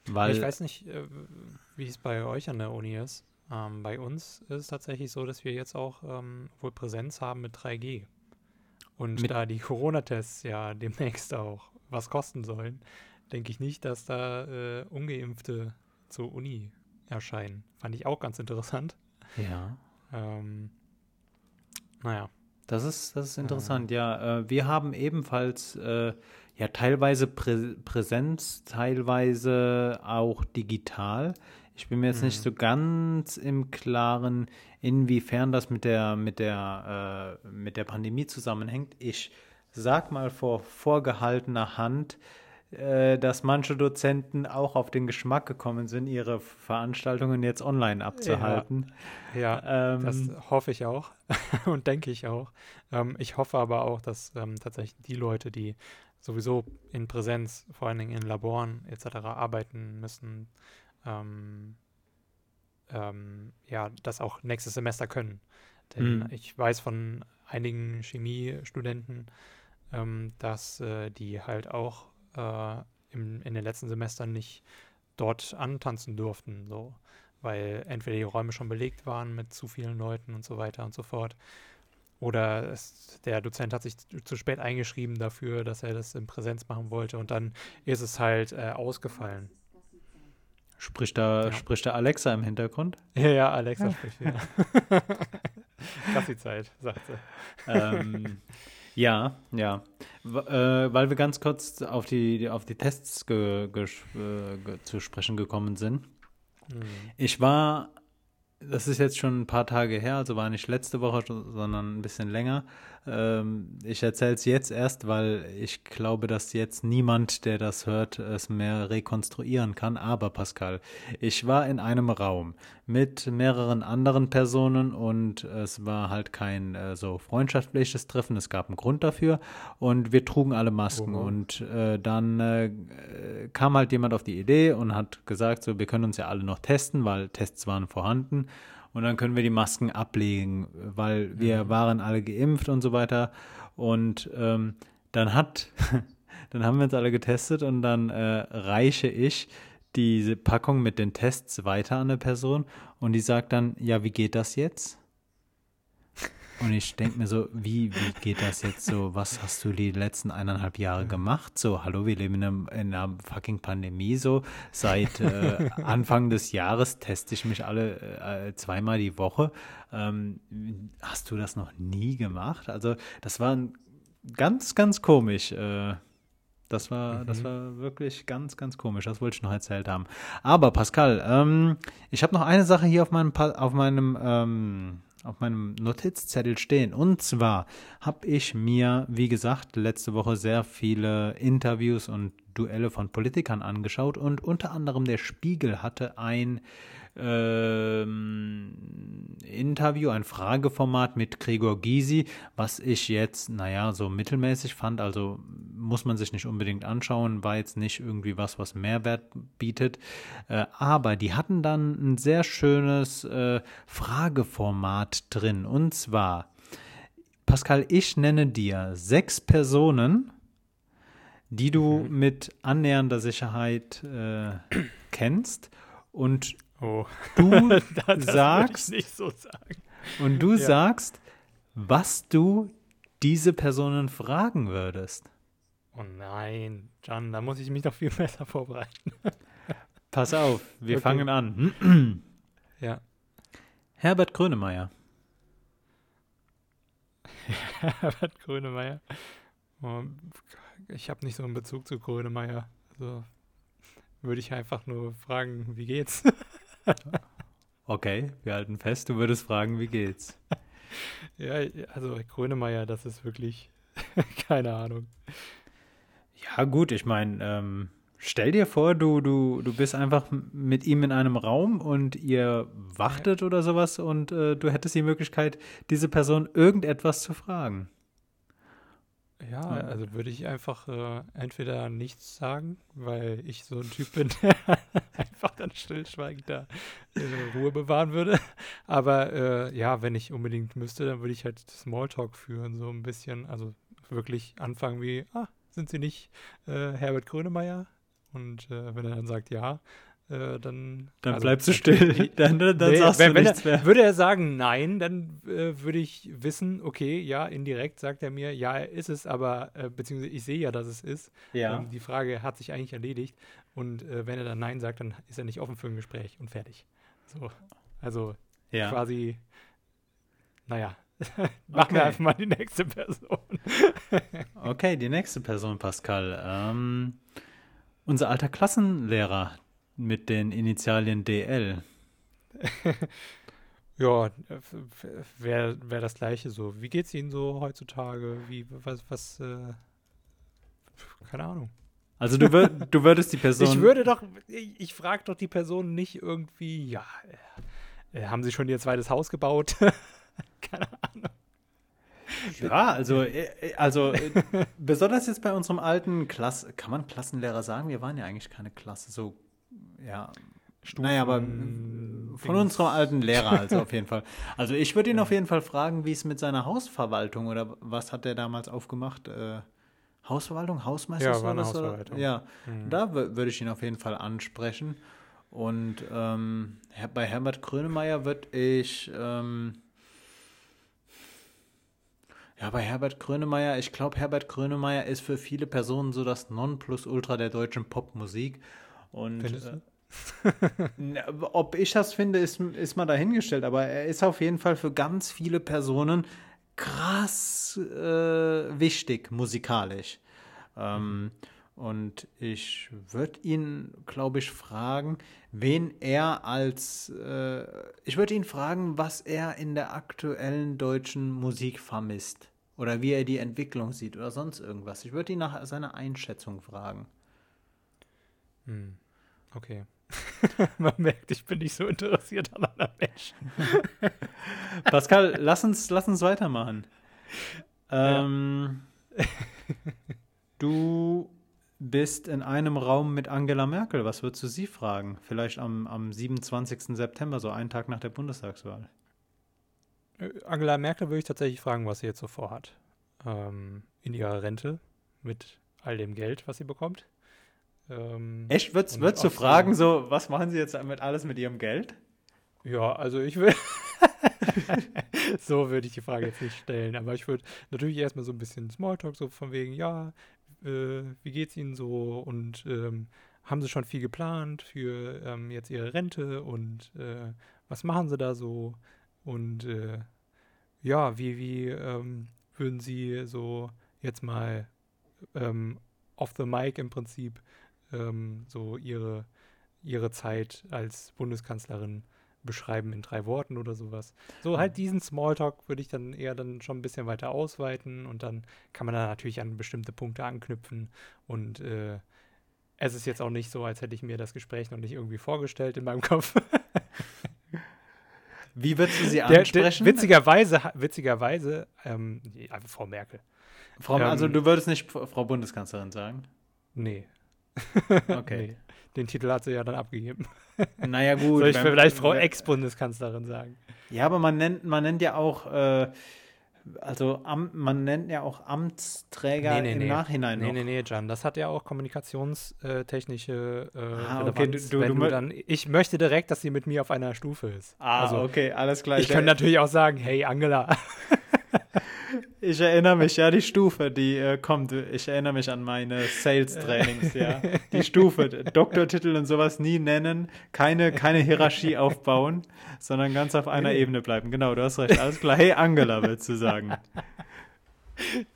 Weil, ich weiß nicht, äh, wie es bei euch an der Uni ist. Ähm, bei uns ist es tatsächlich so, dass wir jetzt auch ähm, wohl Präsenz haben mit 3G. Und da die Corona-Tests ja demnächst auch was kosten sollen, denke ich nicht, dass da äh, Ungeimpfte zur Uni erscheinen. Fand ich auch ganz interessant. Ja. Ähm, naja. Das ist, das ist interessant, äh, ja. Äh, wir haben ebenfalls äh, ja teilweise Prä Präsenz, teilweise auch digital. Ich bin mir jetzt mhm. nicht so ganz im Klaren, inwiefern das mit der, mit der, äh, mit der Pandemie zusammenhängt. Ich sag mal vor vorgehaltener Hand, äh, dass manche Dozenten auch auf den Geschmack gekommen sind, ihre Veranstaltungen jetzt online abzuhalten. Ja, ja ähm, das hoffe ich auch und denke ich auch. Ähm, ich hoffe aber auch, dass ähm, tatsächlich die Leute, die sowieso in Präsenz, vor allen Dingen in Laboren etc. arbeiten müssen, ähm, ähm, ja, das auch nächstes Semester können. Denn mhm. ich weiß von einigen Chemiestudenten, ähm, dass äh, die halt auch äh, im, in den letzten Semestern nicht dort antanzen durften, so, weil entweder die Räume schon belegt waren mit zu vielen Leuten und so weiter und so fort. Oder es, der Dozent hat sich zu spät eingeschrieben dafür, dass er das in Präsenz machen wollte und dann ist es halt äh, ausgefallen. Spricht da, ja. spricht da Alexa im Hintergrund? Ja, ja, Alexa ja. spricht ja. Krass die Zeit, sagt sie. Ähm, ja, ja. W äh, weil wir ganz kurz auf die, auf die Tests ge, ge, äh, ge, zu sprechen gekommen sind. Hm. Ich war das ist jetzt schon ein paar Tage her, also war nicht letzte Woche, sondern ein bisschen länger, Ähm, ich erzähle es jetzt erst, weil ich glaube, dass jetzt niemand, der das hört, es mehr rekonstruieren kann. Aber Pascal, ich war in einem Raum mit mehreren anderen Personen und es war halt kein äh, so freundschaftliches Treffen. Es gab einen Grund dafür und wir trugen alle Masken. Oh. Und äh, dann äh, kam halt jemand auf die Idee und hat gesagt, so, wir können uns ja alle noch testen, weil Tests waren vorhanden und dann können wir die Masken ablegen, weil wir mhm. waren alle geimpft und so weiter. Und ähm, dann hat, dann haben wir uns alle getestet und dann äh, reiche ich diese Packung mit den Tests weiter an eine Person und die sagt dann, ja, wie geht das jetzt? Und ich denke mir so, wie, wie geht das jetzt so? Was hast du die letzten eineinhalb Jahre gemacht? So, hallo, wir leben in, einem, in einer fucking Pandemie so. Seit äh, Anfang des Jahres teste ich mich alle äh, zweimal die Woche. Ähm, hast du das noch nie gemacht? Also, das war ganz, ganz komisch. Äh, das war, mhm. das war wirklich ganz, ganz komisch. Das wollte ich noch erzählt haben. Aber Pascal, ähm, ich habe noch eine Sache hier auf meinem, auf meinem ähm, auf meinem Notizzettel stehen. Und zwar habe ich mir, wie gesagt, letzte Woche sehr viele Interviews und Duelle von Politikern angeschaut und unter anderem der Spiegel hatte ein ähm, Interview, ein Frageformat mit Gregor Gysi, was ich jetzt, naja, so mittelmäßig fand. Also muss man sich nicht unbedingt anschauen, war jetzt nicht irgendwie was, was Mehrwert bietet. Äh, aber die hatten dann ein sehr schönes äh, Frageformat drin. Und zwar, Pascal, ich nenne dir sechs Personen, die du mhm. mit annähernder Sicherheit äh, kennst. Und Oh. Du sagst, nicht so sagen. Und du ja. sagst, was du diese Personen fragen würdest. Oh nein, John, da muss ich mich doch viel besser vorbereiten. Pass auf, wir okay. fangen an. ja. Herbert Grönemeyer. Herbert Grönemeyer. Oh, ich habe nicht so einen Bezug zu Grönemeyer. Also würde ich einfach nur fragen, wie geht's? okay, wir halten fest, du würdest fragen, wie geht's? ja, also Grönemeyer, das ist wirklich keine Ahnung. Ja, gut, ich meine, ähm, stell dir vor, du, du, du bist einfach mit ihm in einem Raum und ihr wachtet ja. oder sowas und äh, du hättest die Möglichkeit, diese Person irgendetwas zu fragen. Ja, also würde ich einfach äh, entweder nichts sagen, weil ich so ein Typ bin, der einfach dann stillschweigend da äh, Ruhe bewahren würde. Aber äh, ja, wenn ich unbedingt müsste, dann würde ich halt Smalltalk führen, so ein bisschen. Also wirklich anfangen wie, ah, sind Sie nicht äh, Herbert Grönemeyer? Und äh, wenn er dann sagt ja, äh, dann. Dann also, bleibst du still. dann, dann, dann nee, sagst wenn, du nichts er, mehr. Würde er sagen nein, dann äh, würde ich wissen, okay, ja, indirekt sagt er mir, ja, er ist es, aber äh, beziehungsweise ich sehe ja, dass es ist. Ja. Ähm, die Frage hat sich eigentlich erledigt. Und äh, wenn er dann nein sagt, dann ist er nicht offen für ein Gespräch und fertig. So. Also ja. quasi, naja, Machen okay. wir einfach mal die nächste Person. okay, die nächste Person, Pascal. Ähm, unser alter Klassenlehrer, mit den Initialien DL. ja, wäre wär das gleiche so. Wie geht es Ihnen so heutzutage? Wie, was, was, äh, keine Ahnung. Also du, wür du würdest die Person. Ich würde doch, ich, ich frage doch die Person nicht irgendwie, ja, äh, haben Sie schon Ihr zweites Haus gebaut? keine Ahnung. Ja, also, äh, äh, also äh, besonders jetzt bei unserem alten Klasse, kann man Klassenlehrer sagen? Wir waren ja eigentlich keine Klasse, so ja. Stufen, naja, aber von Dings. unserem alten Lehrer also auf jeden Fall. Also ich würde ihn ja. auf jeden Fall fragen, wie es mit seiner Hausverwaltung oder was hat er damals aufgemacht? Äh, Hausverwaltung, Hausmeister? Ja, war eine Hausverwaltung. Ja, mhm. da würde ich ihn auf jeden Fall ansprechen. Und ähm, bei Herbert Grönemeyer würde ich ähm, ja, bei Herbert Grönemeyer, ich glaube, Herbert Grönemeyer ist für viele Personen so das Nonplusultra der deutschen Popmusik. Und äh, ob ich das finde, ist, ist mal dahingestellt, aber er ist auf jeden Fall für ganz viele Personen krass äh, wichtig musikalisch. Ähm, und ich würde ihn, glaube ich, fragen, wen er als, äh, ich würde ihn fragen, was er in der aktuellen deutschen Musik vermisst Oder wie er die Entwicklung sieht oder sonst irgendwas. Ich würde ihn nach seiner Einschätzung fragen. Hm. Okay. Man merkt, ich bin nicht so interessiert an anderen Menschen. Pascal, lass uns, lass uns weitermachen. Ähm, ja. du bist in einem Raum mit Angela Merkel. Was würdest du sie fragen? Vielleicht am, am 27. September, so einen Tag nach der Bundestagswahl. Äh, Angela Merkel würde ich tatsächlich fragen, was sie jetzt so vorhat. Ähm, in ihrer Rente mit all dem Geld, was sie bekommt. Ähm, Echt? Würdest, würdest du fragen, so, was machen sie jetzt damit alles mit ihrem Geld? Ja, also ich will. so würde ich die Frage jetzt nicht stellen, aber ich würde natürlich erstmal so ein bisschen Smalltalk, so von wegen, ja, äh, wie geht's Ihnen so und ähm, haben Sie schon viel geplant für ähm, jetzt Ihre Rente und äh, was machen Sie da so und äh, ja, wie, wie ähm, würden Sie so jetzt mal ähm, off the mic im Prinzip ähm, so Ihre, Ihre Zeit als Bundeskanzlerin beschreiben in drei Worten oder sowas. So halt diesen Smalltalk würde ich dann eher dann schon ein bisschen weiter ausweiten und dann kann man da natürlich an bestimmte Punkte anknüpfen und äh, es ist jetzt auch nicht so, als hätte ich mir das Gespräch noch nicht irgendwie vorgestellt in meinem Kopf. Wie würdest du sie ansprechen? Der, der, witzigerweise, witzigerweise, ähm, Frau Merkel. Frau, ähm, also du würdest nicht Frau Bundeskanzlerin sagen? Nee. Okay. nee. Den Titel hat sie ja dann abgegeben. Naja, gut. Soll ich vielleicht Frau Ex-Bundeskanzlerin sagen? Ja, aber man nennt, man nennt ja auch, äh, also am, man nennt ja auch Amtsträger nee, nee, im nee. Nachhinein nee, noch. Nee, nee, Jan, das hat ja auch kommunikationstechnische äh, ah. Okay, du, du, du dann, ich möchte direkt, dass sie mit mir auf einer Stufe ist. Ah, also, okay, alles klar. Ich könnte natürlich auch sagen, hey Angela. Ich erinnere mich, ja, die Stufe, die äh, kommt. Ich erinnere mich an meine Sales-Trainings, ja. Die Stufe, Doktortitel und sowas nie nennen, keine, keine Hierarchie aufbauen, sondern ganz auf einer Ebene bleiben. Genau, du hast recht. Alles klar. Hey, Angela, willst du sagen?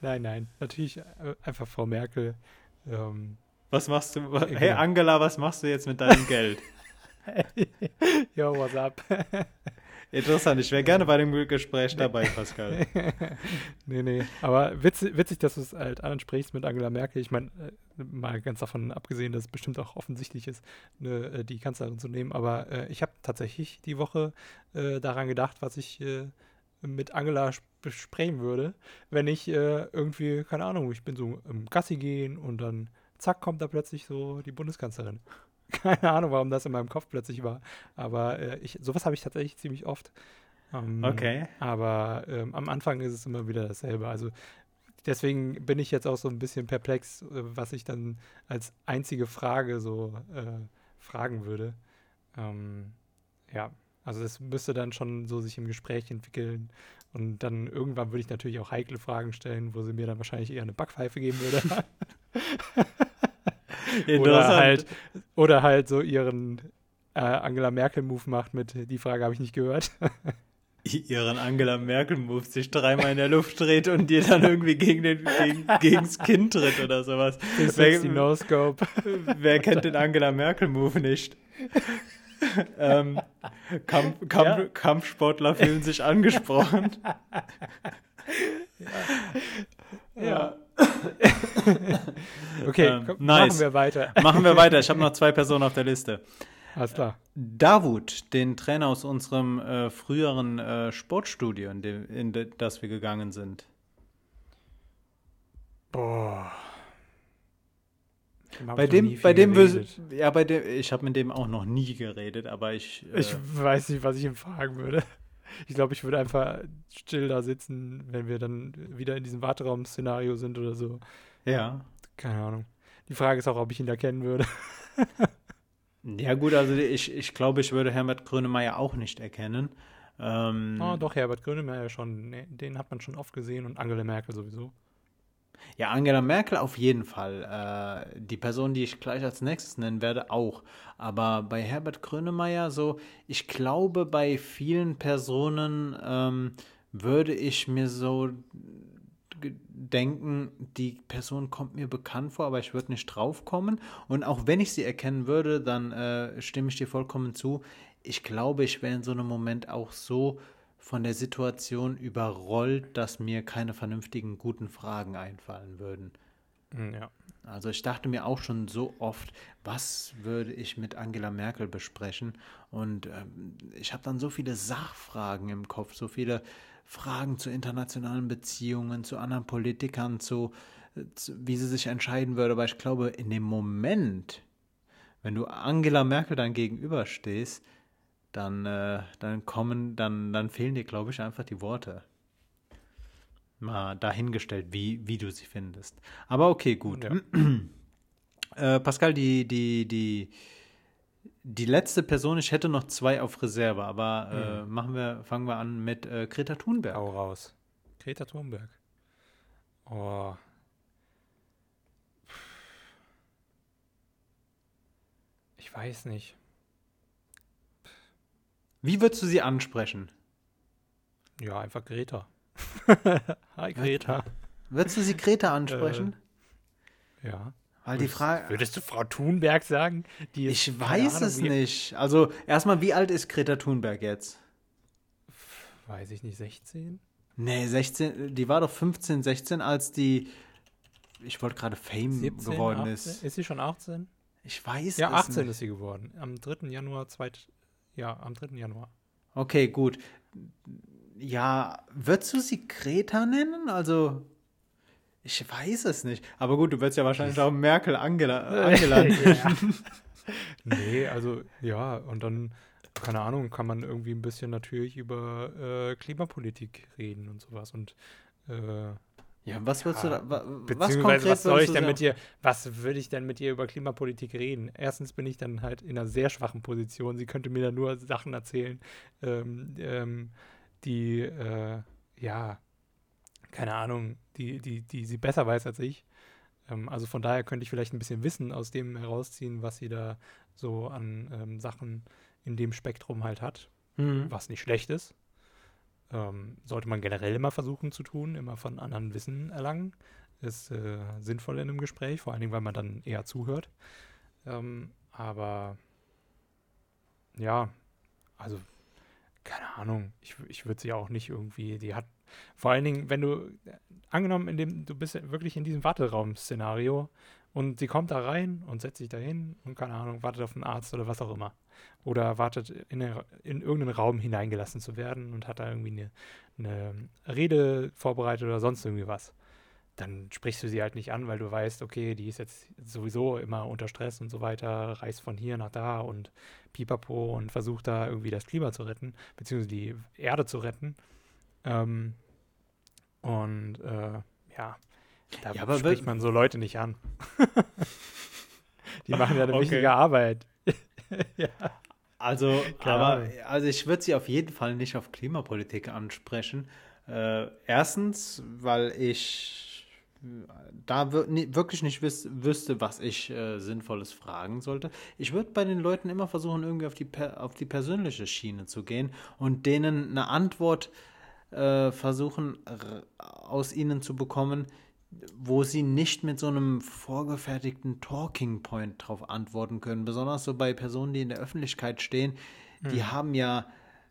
Nein, nein. Natürlich äh, einfach Frau Merkel. Ähm, was machst du? Hey, genau. Angela, was machst du jetzt mit deinem Geld? Yo, what's up? Interessant, ich wäre gerne bei dem Gespräch dabei, Pascal. nee, nee. Aber witzig, witzig dass du es halt ansprichst mit Angela Merkel. Ich meine, äh, mal ganz davon abgesehen, dass es bestimmt auch offensichtlich ist, ne, äh, die Kanzlerin zu nehmen. Aber äh, ich habe tatsächlich die Woche äh, daran gedacht, was ich äh, mit Angela besprechen würde, wenn ich äh, irgendwie, keine Ahnung, ich bin so im Gassi gehen und dann zack, kommt da plötzlich so die Bundeskanzlerin. Keine Ahnung, warum das in meinem Kopf plötzlich war. Aber äh, ich, sowas habe ich tatsächlich ziemlich oft. Ähm, okay. Aber ähm, am Anfang ist es immer wieder dasselbe. Also deswegen bin ich jetzt auch so ein bisschen perplex, äh, was ich dann als einzige Frage so äh, fragen würde. Ähm, ja, also das müsste dann schon so sich im Gespräch entwickeln. Und dann irgendwann würde ich natürlich auch heikle Fragen stellen, wo sie mir dann wahrscheinlich eher eine Backpfeife geben würde. oder halt oder halt so ihren äh, Angela Merkel Move macht mit die Frage habe ich nicht gehört. ihren Angela Merkel Move sich dreimal in der Luft dreht und dir dann irgendwie gegen den gegen, gegens Kind tritt oder sowas. Wer, no -Scope. wer kennt den Angela Merkel Move nicht? ähm, Kampf, Kampf, ja. Kampfsportler fühlen sich angesprochen. ja. ja. okay, ähm, komm, nice. machen wir weiter. machen wir weiter. Ich habe noch zwei Personen auf der Liste. Alles klar. Davut, den Trainer aus unserem äh, früheren äh, Sportstudio, in, dem, in de, das wir gegangen sind. Boah. Bei dem, bei dem, geredet. ja, bei dem, ich habe mit dem auch noch nie geredet, aber ich. Äh, ich weiß nicht, was ich ihm fragen würde. Ich glaube, ich würde einfach still da sitzen, wenn wir dann wieder in diesem Warteraum-Szenario sind oder so. Ja. Keine Ahnung. Die Frage ist auch, ob ich ihn da kennen würde. ja, gut, also ich, ich glaube, ich würde Herbert Grönemeyer auch nicht erkennen. Ähm, oh, doch, Herbert Grönemeyer schon. Den hat man schon oft gesehen und Angela Merkel sowieso. Ja, Angela Merkel auf jeden Fall. Äh, die Person, die ich gleich als nächstes nennen werde, auch. Aber bei Herbert Grönemeyer, so, ich glaube, bei vielen Personen ähm, würde ich mir so denken, die Person kommt mir bekannt vor, aber ich würde nicht draufkommen. Und auch wenn ich sie erkennen würde, dann äh, stimme ich dir vollkommen zu. Ich glaube, ich wäre in so einem Moment auch so von der Situation überrollt, dass mir keine vernünftigen, guten Fragen einfallen würden. Hm, Ja. Also ich dachte mir auch schon so oft, was würde ich mit Angela Merkel besprechen? Und ähm, ich habe dann so viele Sachfragen im Kopf, so viele Fragen zu internationalen Beziehungen, zu anderen Politikern, zu, zu wie sie sich entscheiden würde. Aber ich glaube, in dem Moment, wenn du Angela Merkel dann gegenüberstehst, dann, äh, dann kommen, dann, dann fehlen dir, glaube ich, einfach die Worte. Mal dahingestellt, wie, wie du sie findest. Aber okay, gut. Ja. Äh, Pascal, die, die, die, die letzte Person, ich hätte noch zwei auf Reserve, aber äh, machen wir, fangen wir an mit äh, Greta Thunberg. Hau raus. Greta Thunberg. Oh. Ich weiß nicht. Wie würdest du sie ansprechen? Ja, einfach Greta. Hi Greta. Würdest du sie Greta ansprechen? Ja. Weil die Würdest- Frage. Würdest du Frau Thunberg sagen? Ich weiß Ahnung, es nicht. Also erstmal, wie alt ist Greta Thunberg jetzt? Weiß ich nicht, 16? Nee, 16, die war doch 15, 16, als die, ich wollte gerade Fame 17? geworden 18? ist. Ist sie schon 18? Ich weiß Ja, es 18 nicht. ist sie geworden. Am 3. Januar, zweit, ja, am 3. Januar. Okay, gut. Ja, würdest du sie Greta nennen? Also, ich weiß es nicht. Aber gut, du würdest ja wahrscheinlich auch Merkel Angela, Angela nennen. Nee, also ja, und dann, keine Ahnung, kann man irgendwie ein bisschen natürlich über äh, Klimapolitik reden und sowas. Und äh, Ja, was würdest du da, was beziehungsweise, konkret was soll ich denn mit dir, was würde ich denn mit ihr über Klimapolitik reden? Erstens bin ich dann halt in einer sehr schwachen Position. Sie könnte mir da nur Sachen erzählen, ähm, ähm, die, äh, ja, keine Ahnung, die, die, die sie besser weiß als ich. Ähm, also von daher könnte ich vielleicht ein bisschen Wissen aus dem herausziehen, was sie da so an ähm, Sachen in dem Spektrum halt hat, Mhm. was nicht schlecht ist. Ähm, sollte man generell immer versuchen zu tun, immer von anderen Wissen erlangen. Ist äh, sinnvoll in einem Gespräch, vor allen Dingen, weil man dann eher zuhört. Ähm, aber ja, also keine Ahnung, ich, ich würde sie auch nicht irgendwie, die hat, vor allen Dingen, wenn du, äh, angenommen, in dem, du bist wirklich in diesem Warteraum-Szenario und sie kommt da rein und setzt sich da hin und keine Ahnung, wartet auf einen Arzt oder was auch immer. Oder wartet in, eine, in irgendeinen Raum hineingelassen zu werden und hat da irgendwie eine, eine Rede vorbereitet oder sonst irgendwie was. Dann sprichst du sie halt nicht an, weil du weißt, okay, die ist jetzt sowieso immer unter Stress und so weiter, reist von hier nach da und pipapo und versucht da irgendwie das Klima zu retten, beziehungsweise die Erde zu retten. Ähm, und äh, ja, da Ja, aber spricht man so Leute nicht an. die machen ja eine Okay. wichtige Arbeit. ja. Also, aber, also ich würde sie auf jeden Fall nicht auf Klimapolitik ansprechen. Äh, erstens, weil ich äh, da wirklich nicht wüs wüsste, was ich äh, Sinnvolles fragen sollte. Ich würde bei den Leuten immer versuchen, irgendwie auf die, auf die persönliche Schiene zu gehen und denen eine Antwort äh, versuchen, aus ihnen zu bekommen, wo sie nicht mit so einem vorgefertigten Talking Point drauf antworten können. Besonders so bei Personen, die in der Öffentlichkeit stehen, die haben ja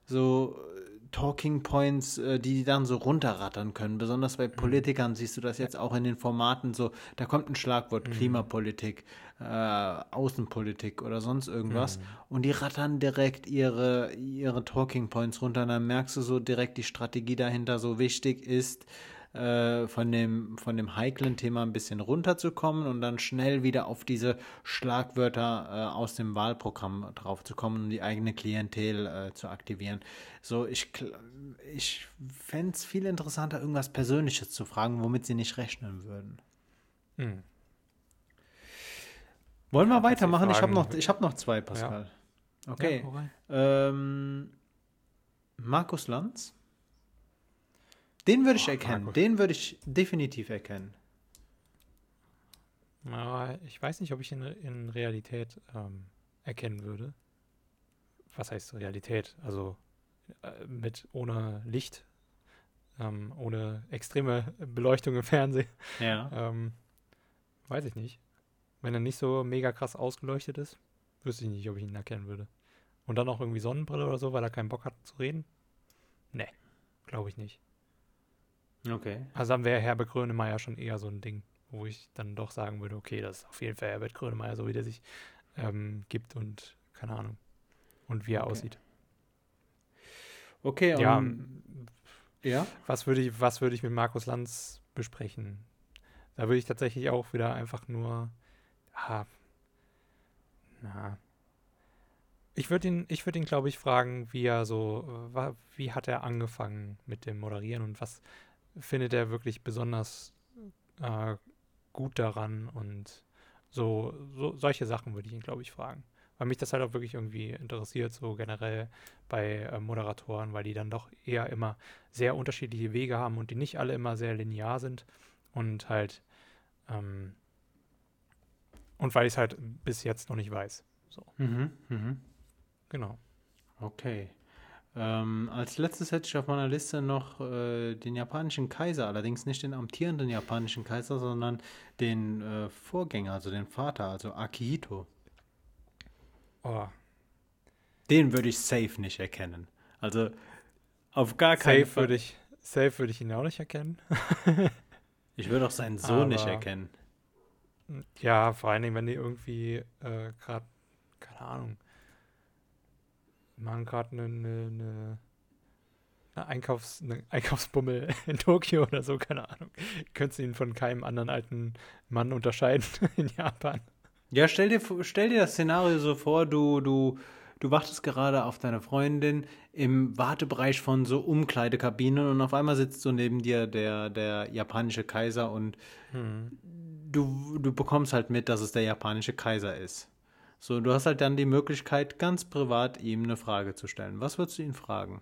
so äh, Talking Points, äh, die die dann so runterrattern können. Besonders bei Politikern siehst du das jetzt auch in den Formaten so, da kommt ein Schlagwort Klimapolitik, äh, Außenpolitik oder sonst irgendwas und die rattern direkt ihre, ihre Talking Points runter. Und dann merkst du so direkt die Strategie dahinter so wichtig ist, äh, von dem, von dem heiklen Thema ein bisschen runterzukommen und dann schnell wieder auf diese Schlagwörter äh, aus dem Wahlprogramm draufzukommen, um die eigene Klientel äh, zu aktivieren. So, ich, ich fände es viel interessanter, irgendwas Persönliches zu fragen, womit sie nicht rechnen würden. Hm. Wollen wir Ja, weitermachen? Ich habe noch, ich hab noch zwei, Pascal. Okay. Ja, hau rein. Ähm, Markus Lanz. Den würde ich Oh, erkennen. Markus. Den würde ich definitiv erkennen. Aber ich weiß nicht, ob ich ihn in Realität ähm, erkennen würde. Was heißt Realität? Also äh, mit ohne Licht, ähm, ohne extreme Beleuchtung im Fernsehen. Ja. Ähm, weiß ich nicht. Wenn er nicht so mega krass ausgeleuchtet ist, wüsste ich nicht, ob ich ihn erkennen würde. Und dann auch irgendwie Sonnenbrille oder so, weil er keinen Bock hat zu reden. glaube ich nicht. Okay. Also dann wäre Herbert Grönemeyer schon eher so ein Ding, wo ich dann doch sagen würde, okay, das ist auf jeden Fall Herbert Grönemeyer, so wie der sich ähm, gibt und keine Ahnung. Und wie er Okay. aussieht. Okay, Ja, um, ja. was würde ich, was würde ich mit Markus Lanz besprechen? Da würde ich tatsächlich auch wieder einfach nur, ah, na, ich würde ihn, ich würde ihn, glaube ich, fragen, wie er so, äh, wie hat er angefangen mit dem Moderieren und was findet er wirklich besonders äh, gut daran und so, so solche Sachen würde ich ihn, glaube ich, fragen. Weil mich das halt auch wirklich irgendwie interessiert, so generell bei äh, Moderatoren, weil die dann doch eher immer sehr unterschiedliche Wege haben und die nicht alle immer sehr linear sind und halt ähm, und weil ich es halt bis jetzt noch nicht weiß. Mhm. Mhm. Genau. Okay. Ähm, als letztes hätte ich auf meiner Liste noch äh, den japanischen Kaiser, allerdings nicht den amtierenden japanischen Kaiser, sondern den äh, Vorgänger, also den Vater, also Akihito. Oh, Den würde ich safe nicht erkennen. Also auf gar keinen safe Fall. würde ich, safe würde ich ihn auch nicht erkennen. Ich würde auch seinen Sohn nicht Aber- erkennen. Ja, vor allen Dingen, wenn die irgendwie äh, gerade, keine Ahnung, machen gerade eine, eine, eine, Einkaufs-, eine Einkaufsbummel in Tokio oder so, keine Ahnung. Könntest du ihn von keinem anderen alten Mann unterscheiden in Japan. Ja, stell dir, stell dir das Szenario so vor, du, du, du wartest gerade auf deine Freundin im Wartebereich von so Umkleidekabinen und auf einmal sitzt so neben dir der, der japanische Kaiser und Hm. du, du bekommst halt mit, dass es der japanische Kaiser ist. So, du hast halt dann die Möglichkeit, ganz privat ihm eine Frage zu stellen. Was würdest du ihn fragen?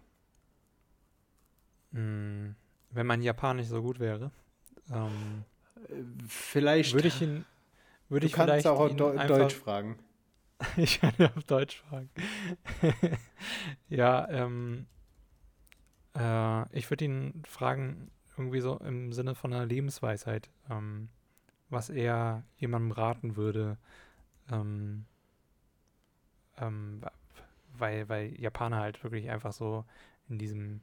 Hm. Wenn mein Japanisch so gut wäre, ähm, Vielleicht. würde ich ihn, würde ich kannst vielleicht auch auf Deu- Deutsch fragen. Ich kann ja auf Deutsch fragen. ja, ähm, äh, ich würde ihn fragen, irgendwie so im Sinne von einer Lebensweisheit, ähm, was er jemandem raten würde, ähm, ähm, weil, weil Japaner halt wirklich einfach so in diesem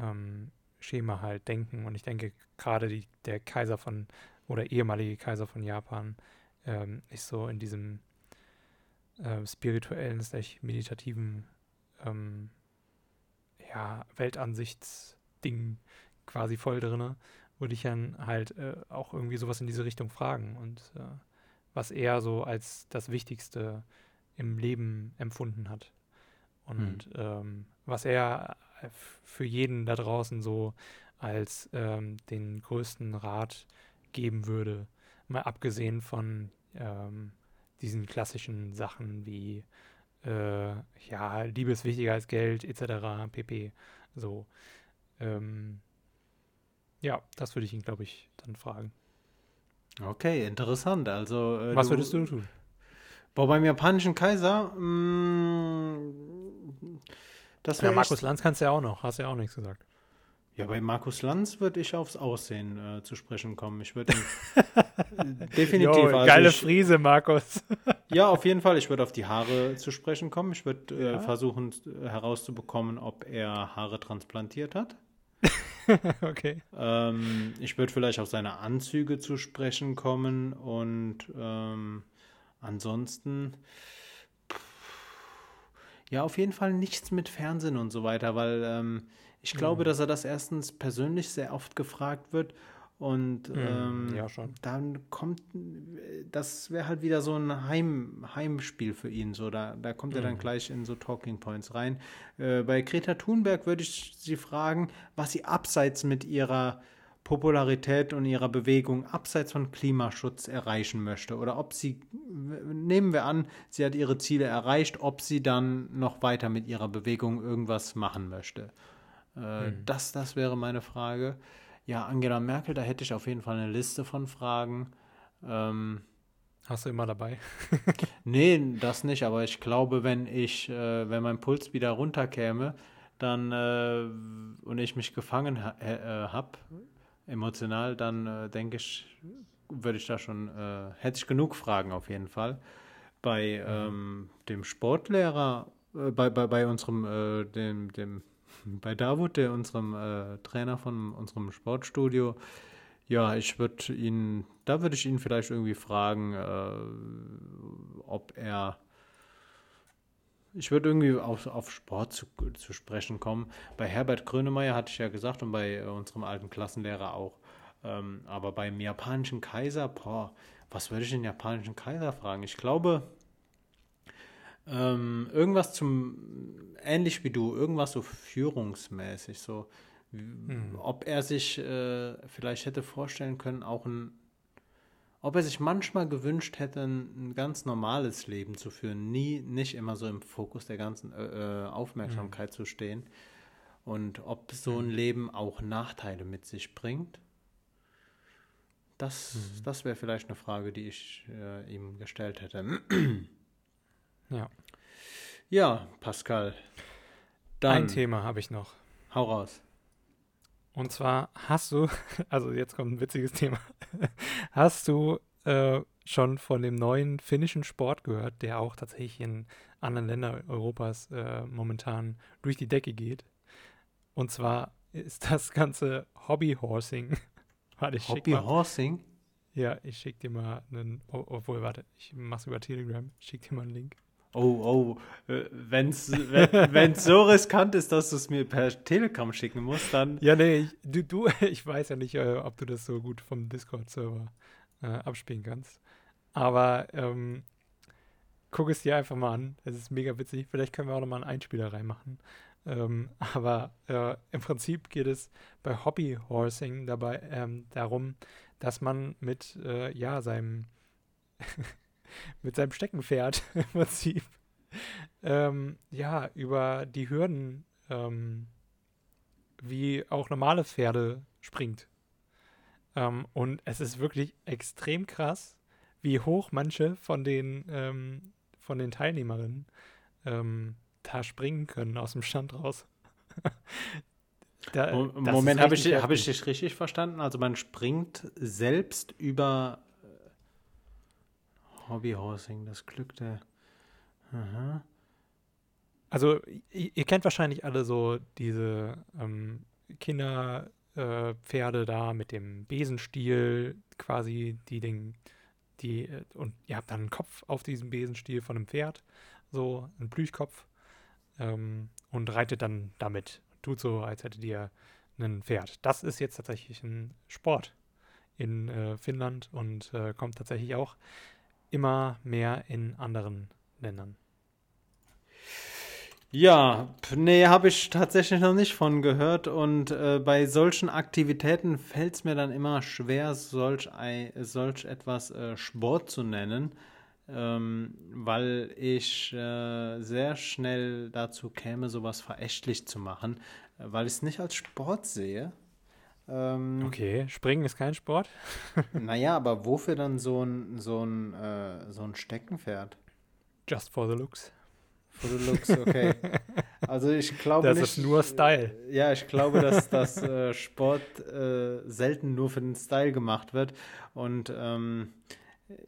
ähm, Schema halt denken. Und ich denke, gerade der Kaiser von, oder ehemalige Kaiser von Japan, ähm, ist so in diesem äh, spirituellen, slash meditativen ähm, ja, Weltansichtsding quasi voll drinne, würde ich dann halt äh, auch irgendwie sowas in diese Richtung fragen und äh, was er so als das Wichtigste im Leben empfunden hat. Und ähm, was er äh, für jeden da draußen so als ähm, den größten Rat geben würde, mal abgesehen von ähm, diesen klassischen Sachen wie äh, ja, Liebe ist wichtiger als Geld, etc. pp. So. Ähm, ja, das würde ich ihn, glaube ich, dann fragen. Okay, interessant. Also, äh, Was würdest du tun? Boah, beim japanischen Kaiser, mh, das Ja, wäre Markus Lanz kannst du ja auch noch, hast ja auch nichts gesagt. Ja, bei Markus Lanz würde ich aufs Aussehen äh, zu sprechen kommen. Ich würde definitiv. Jo, also geile ich, Friese, Markus. ja, auf jeden Fall. Ich würde auf die Haare zu sprechen kommen. Ich würde äh, Ja. versuchen äh, herauszubekommen, ob er Haare transplantiert hat. okay. Ähm, ich würde vielleicht auf seine Anzüge zu sprechen kommen und ähm, ansonsten ja, auf jeden Fall nichts mit Fernsehen und so weiter, weil ähm, ich glaube, dass er das erstens persönlich sehr oft gefragt wird und ähm, ja, schon. dann kommt, das wäre halt wieder so ein Heim, Heimspiel für ihn. So, da, da kommt er dann Mhm. gleich in so Talking Points rein. Äh, bei Greta Thunberg würde ich sie fragen, was sie abseits mit ihrer Popularität und ihrer Bewegung abseits von Klimaschutz erreichen möchte. Oder ob sie, nehmen wir an, sie hat ihre Ziele erreicht, ob sie dann noch weiter mit ihrer Bewegung irgendwas machen möchte. Äh, Mhm. das, das wäre meine Frage. Ja, Angela Merkel, da hätte ich auf jeden Fall eine Liste von Fragen. Ähm, Hast du immer dabei? nee, das nicht, aber ich glaube, wenn ich, äh, wenn mein Puls wieder runterkäme, dann äh, und ich mich gefangen ha äh, habe, emotional, dann äh, denke ich, würde ich da schon, äh, hätte ich genug Fragen auf jeden Fall. Bei ähm, dem Sportlehrer, äh, bei, bei, bei unserem, äh, dem, dem bei Davut, der unserem äh, Trainer von unserem Sportstudio, ja, ich würde ihn, da würde ich ihn vielleicht irgendwie fragen, äh, ob er, ich würde irgendwie auf, auf Sport zu, zu sprechen kommen. Bei Herbert Grönemeyer hatte ich ja gesagt und bei äh, unserem alten Klassenlehrer auch. Ähm, aber beim japanischen Kaiser, boah, was würde ich den japanischen Kaiser fragen? Ich glaube, ähm, irgendwas zum, ähnlich wie du, irgendwas so führungsmäßig, so, hm. ob er sich äh, vielleicht hätte vorstellen können, auch ein, ob er sich manchmal gewünscht hätte, ein, ganz normales Leben zu führen, nie, nicht immer so im Fokus der ganzen äh, äh Aufmerksamkeit hm. zu stehen und ob so ein hm. Leben auch Nachteile mit sich bringt. Das, mhm. das wäre vielleicht eine Frage, die ich äh, ihm gestellt hätte. Ja. Ja, Pascal. Dann Ein Thema habe ich noch. Hau raus. Und zwar hast du, also jetzt kommt ein witziges Thema, hast du äh, schon von dem neuen finnischen Sport gehört, der auch tatsächlich in anderen Ländern Europas äh, momentan durch die Decke geht? Und zwar ist das ganze Hobbyhorsing. Hobbyhorsing? Ja, ich schicke dir mal einen, obwohl, warte, ich mach's über Telegram, schick dir mal einen Link. Oh, oh, äh, wenn's, wenn es so riskant ist, dass du es mir per Telegram schicken musst, dann. Ja, nee, ich, du, du, ich weiß ja nicht, äh, ob du das so gut vom Discord-Server äh, abspielen kannst. Aber ähm, guck es dir einfach mal an. Es ist mega witzig. Vielleicht können wir auch noch mal einen Einspieler reinmachen. Ähm, aber äh, im Prinzip geht es bei Hobbyhorsing dabei ähm, darum, dass man mit äh, ja seinem mit seinem Steckenpferd im Prinzip ähm, ja, über die Hürden ähm, wie auch normale Pferde springt. Ähm, und es ist wirklich extrem krass, wie hoch manche von den, ähm, von den Teilnehmerinnen ähm, da springen können aus dem Stand raus. da, Moment, habe ich, hab ich dich richtig verstanden? Also man springt selbst über Hobbyhousing, das Glück der. Aha. Also, ihr, ihr, kennt wahrscheinlich alle so diese ähm, Kinderpferde äh, da mit dem Besenstiel, quasi, die den, die, äh, und ihr habt dann einen Kopf auf diesem Besenstiel von einem Pferd, so ein Plüchkopf, ähm, und reitet dann damit. Tut so, als hättet ihr ein Pferd. Das ist jetzt tatsächlich ein Sport in äh, Finnland und äh, kommt tatsächlich auch immer mehr in anderen Ländern. Ja, nee, habe ich tatsächlich noch nicht von gehört. Und äh, bei solchen Aktivitäten fällt es mir dann immer schwer, solch, ein, solch etwas äh, Sport zu nennen, ähm, weil ich äh, sehr schnell dazu käme, sowas verächtlich zu machen, weil ich es nicht als Sport sehe. Ähm, okay, Springen ist kein Sport. naja, aber wofür dann so ein, so ein, äh, so ein Steckenpferd? Just for the looks. For the looks, okay. Also ich glaube das nicht. Das ist nur Style. Ja, ich glaube, dass das äh, Sport äh, selten nur für den Style gemacht wird. Und ähm,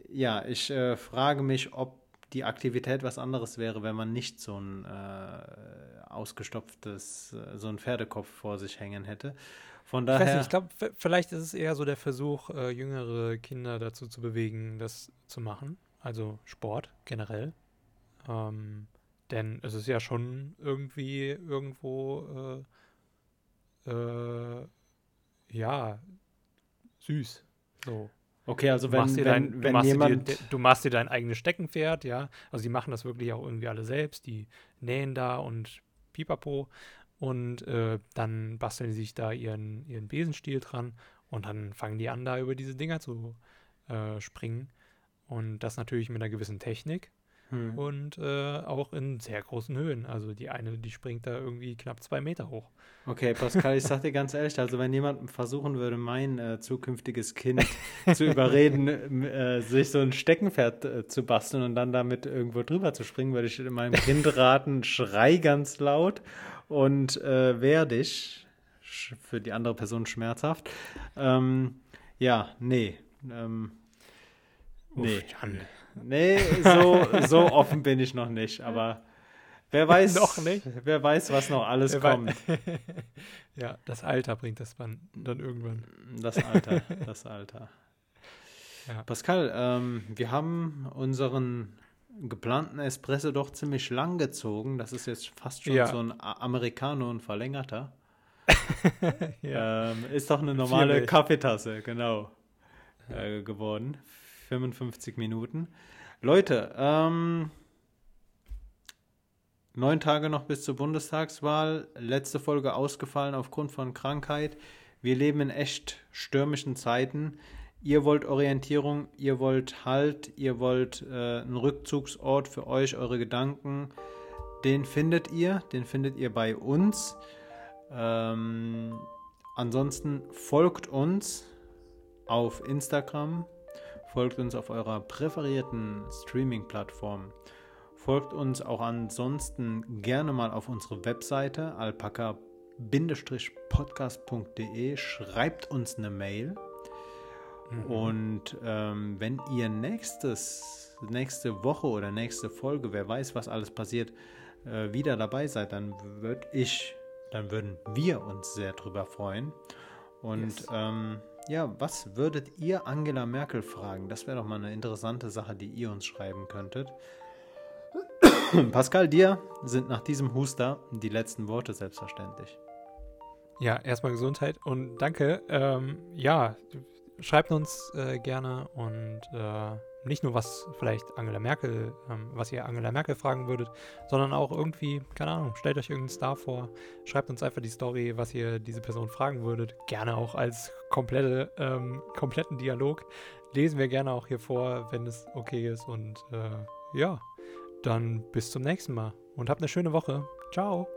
ja, ich äh, frage mich, ob die Aktivität was anderes wäre, wenn man nicht so ein äh, ausgestopftes, äh, so ein Pferdekopf vor sich hängen hätte. Von daher. Ich, weiß nicht, ich glaube, vielleicht ist es eher so der Versuch, äh, jüngere Kinder dazu zu bewegen, das zu machen. Also Sport generell. Ähm, denn es ist ja schon irgendwie irgendwo, äh, äh, ja, süß. So. Okay, also wenn, wenn, dein, wenn jemand... Dir, du machst dir dein eigenes Steckenpferd, ja. Also die machen das wirklich auch irgendwie alle selbst. Die nähen da und pipapo. Und äh, dann basteln sie sich da ihren, ihren Besenstiel dran und dann fangen die an, da über diese Dinger zu äh, springen. Und das natürlich mit einer gewissen Technik hm. und äh, auch in sehr großen Höhen. Also die eine, die springt da irgendwie knapp zwei Meter hoch. Okay, Pascal, ich sag dir ganz ehrlich, also wenn jemand versuchen würde, mein äh, zukünftiges Kind zu überreden, äh, sich so ein Steckenpferd äh, zu basteln und dann damit irgendwo drüber zu springen, würde ich meinem Kind raten, schrei ganz laut und äh, werde ich für die andere Person schmerzhaft. Ähm, ja, nee. Ähm, nee. Uff, nee, so, so offen bin ich noch nicht, aber Wer weiß, noch nicht. wer weiß, was noch alles Wer kommt. ja, das Alter bringt das dann, dann irgendwann. Das Alter, das Alter. Ja. Pascal, ähm, wir haben unseren geplanten Espresso doch ziemlich lang gezogen. Das ist jetzt fast schon Ja. so ein Americano und verlängerter. Ja. Ähm, ist doch eine normale Milch. Kaffeetasse, genau, äh, geworden. 55 Minuten. Leute, ähm, neun Tage noch bis zur Bundestagswahl. Letzte Folge ausgefallen aufgrund von Krankheit. Wir leben in echt stürmischen Zeiten. Ihr wollt Orientierung, ihr wollt Halt, ihr wollt äh, einen Rückzugsort für euch, eure Gedanken. Den findet ihr, den findet ihr bei uns. Ähm, ansonsten folgt uns auf Instagram, folgt uns auf eurer präferierten Streaming-Plattform, folgt uns auch ansonsten gerne mal auf unsere Webseite alpaka-podcast.de, schreibt uns eine Mail. Und ähm, wenn ihr nächstes, nächste Woche oder nächste Folge, wer weiß, was alles passiert, äh, wieder dabei seid, dann würde ich, dann würden wir uns sehr drüber freuen. Und Yes. ähm, ja, was würdet ihr Angela Merkel fragen? Das wäre doch mal eine interessante Sache, die ihr uns schreiben könntet. Pascal, dir sind nach diesem Huster die letzten Worte selbstverständlich. Ja, erstmal Gesundheit und danke. Ähm, ja, schreibt uns äh, gerne und äh, nicht nur, was vielleicht Angela Merkel, ähm, was ihr Angela Merkel fragen würdet, sondern auch irgendwie, keine Ahnung, stellt euch irgendeinen Star vor, schreibt uns einfach die Story, was ihr diese Person fragen würdet. Gerne auch als komplette, ähm, kompletten Dialog. Lesen wir gerne auch hier vor, wenn es okay ist. Und äh, ja, dann bis zum nächsten Mal und habt eine schöne Woche. Ciao.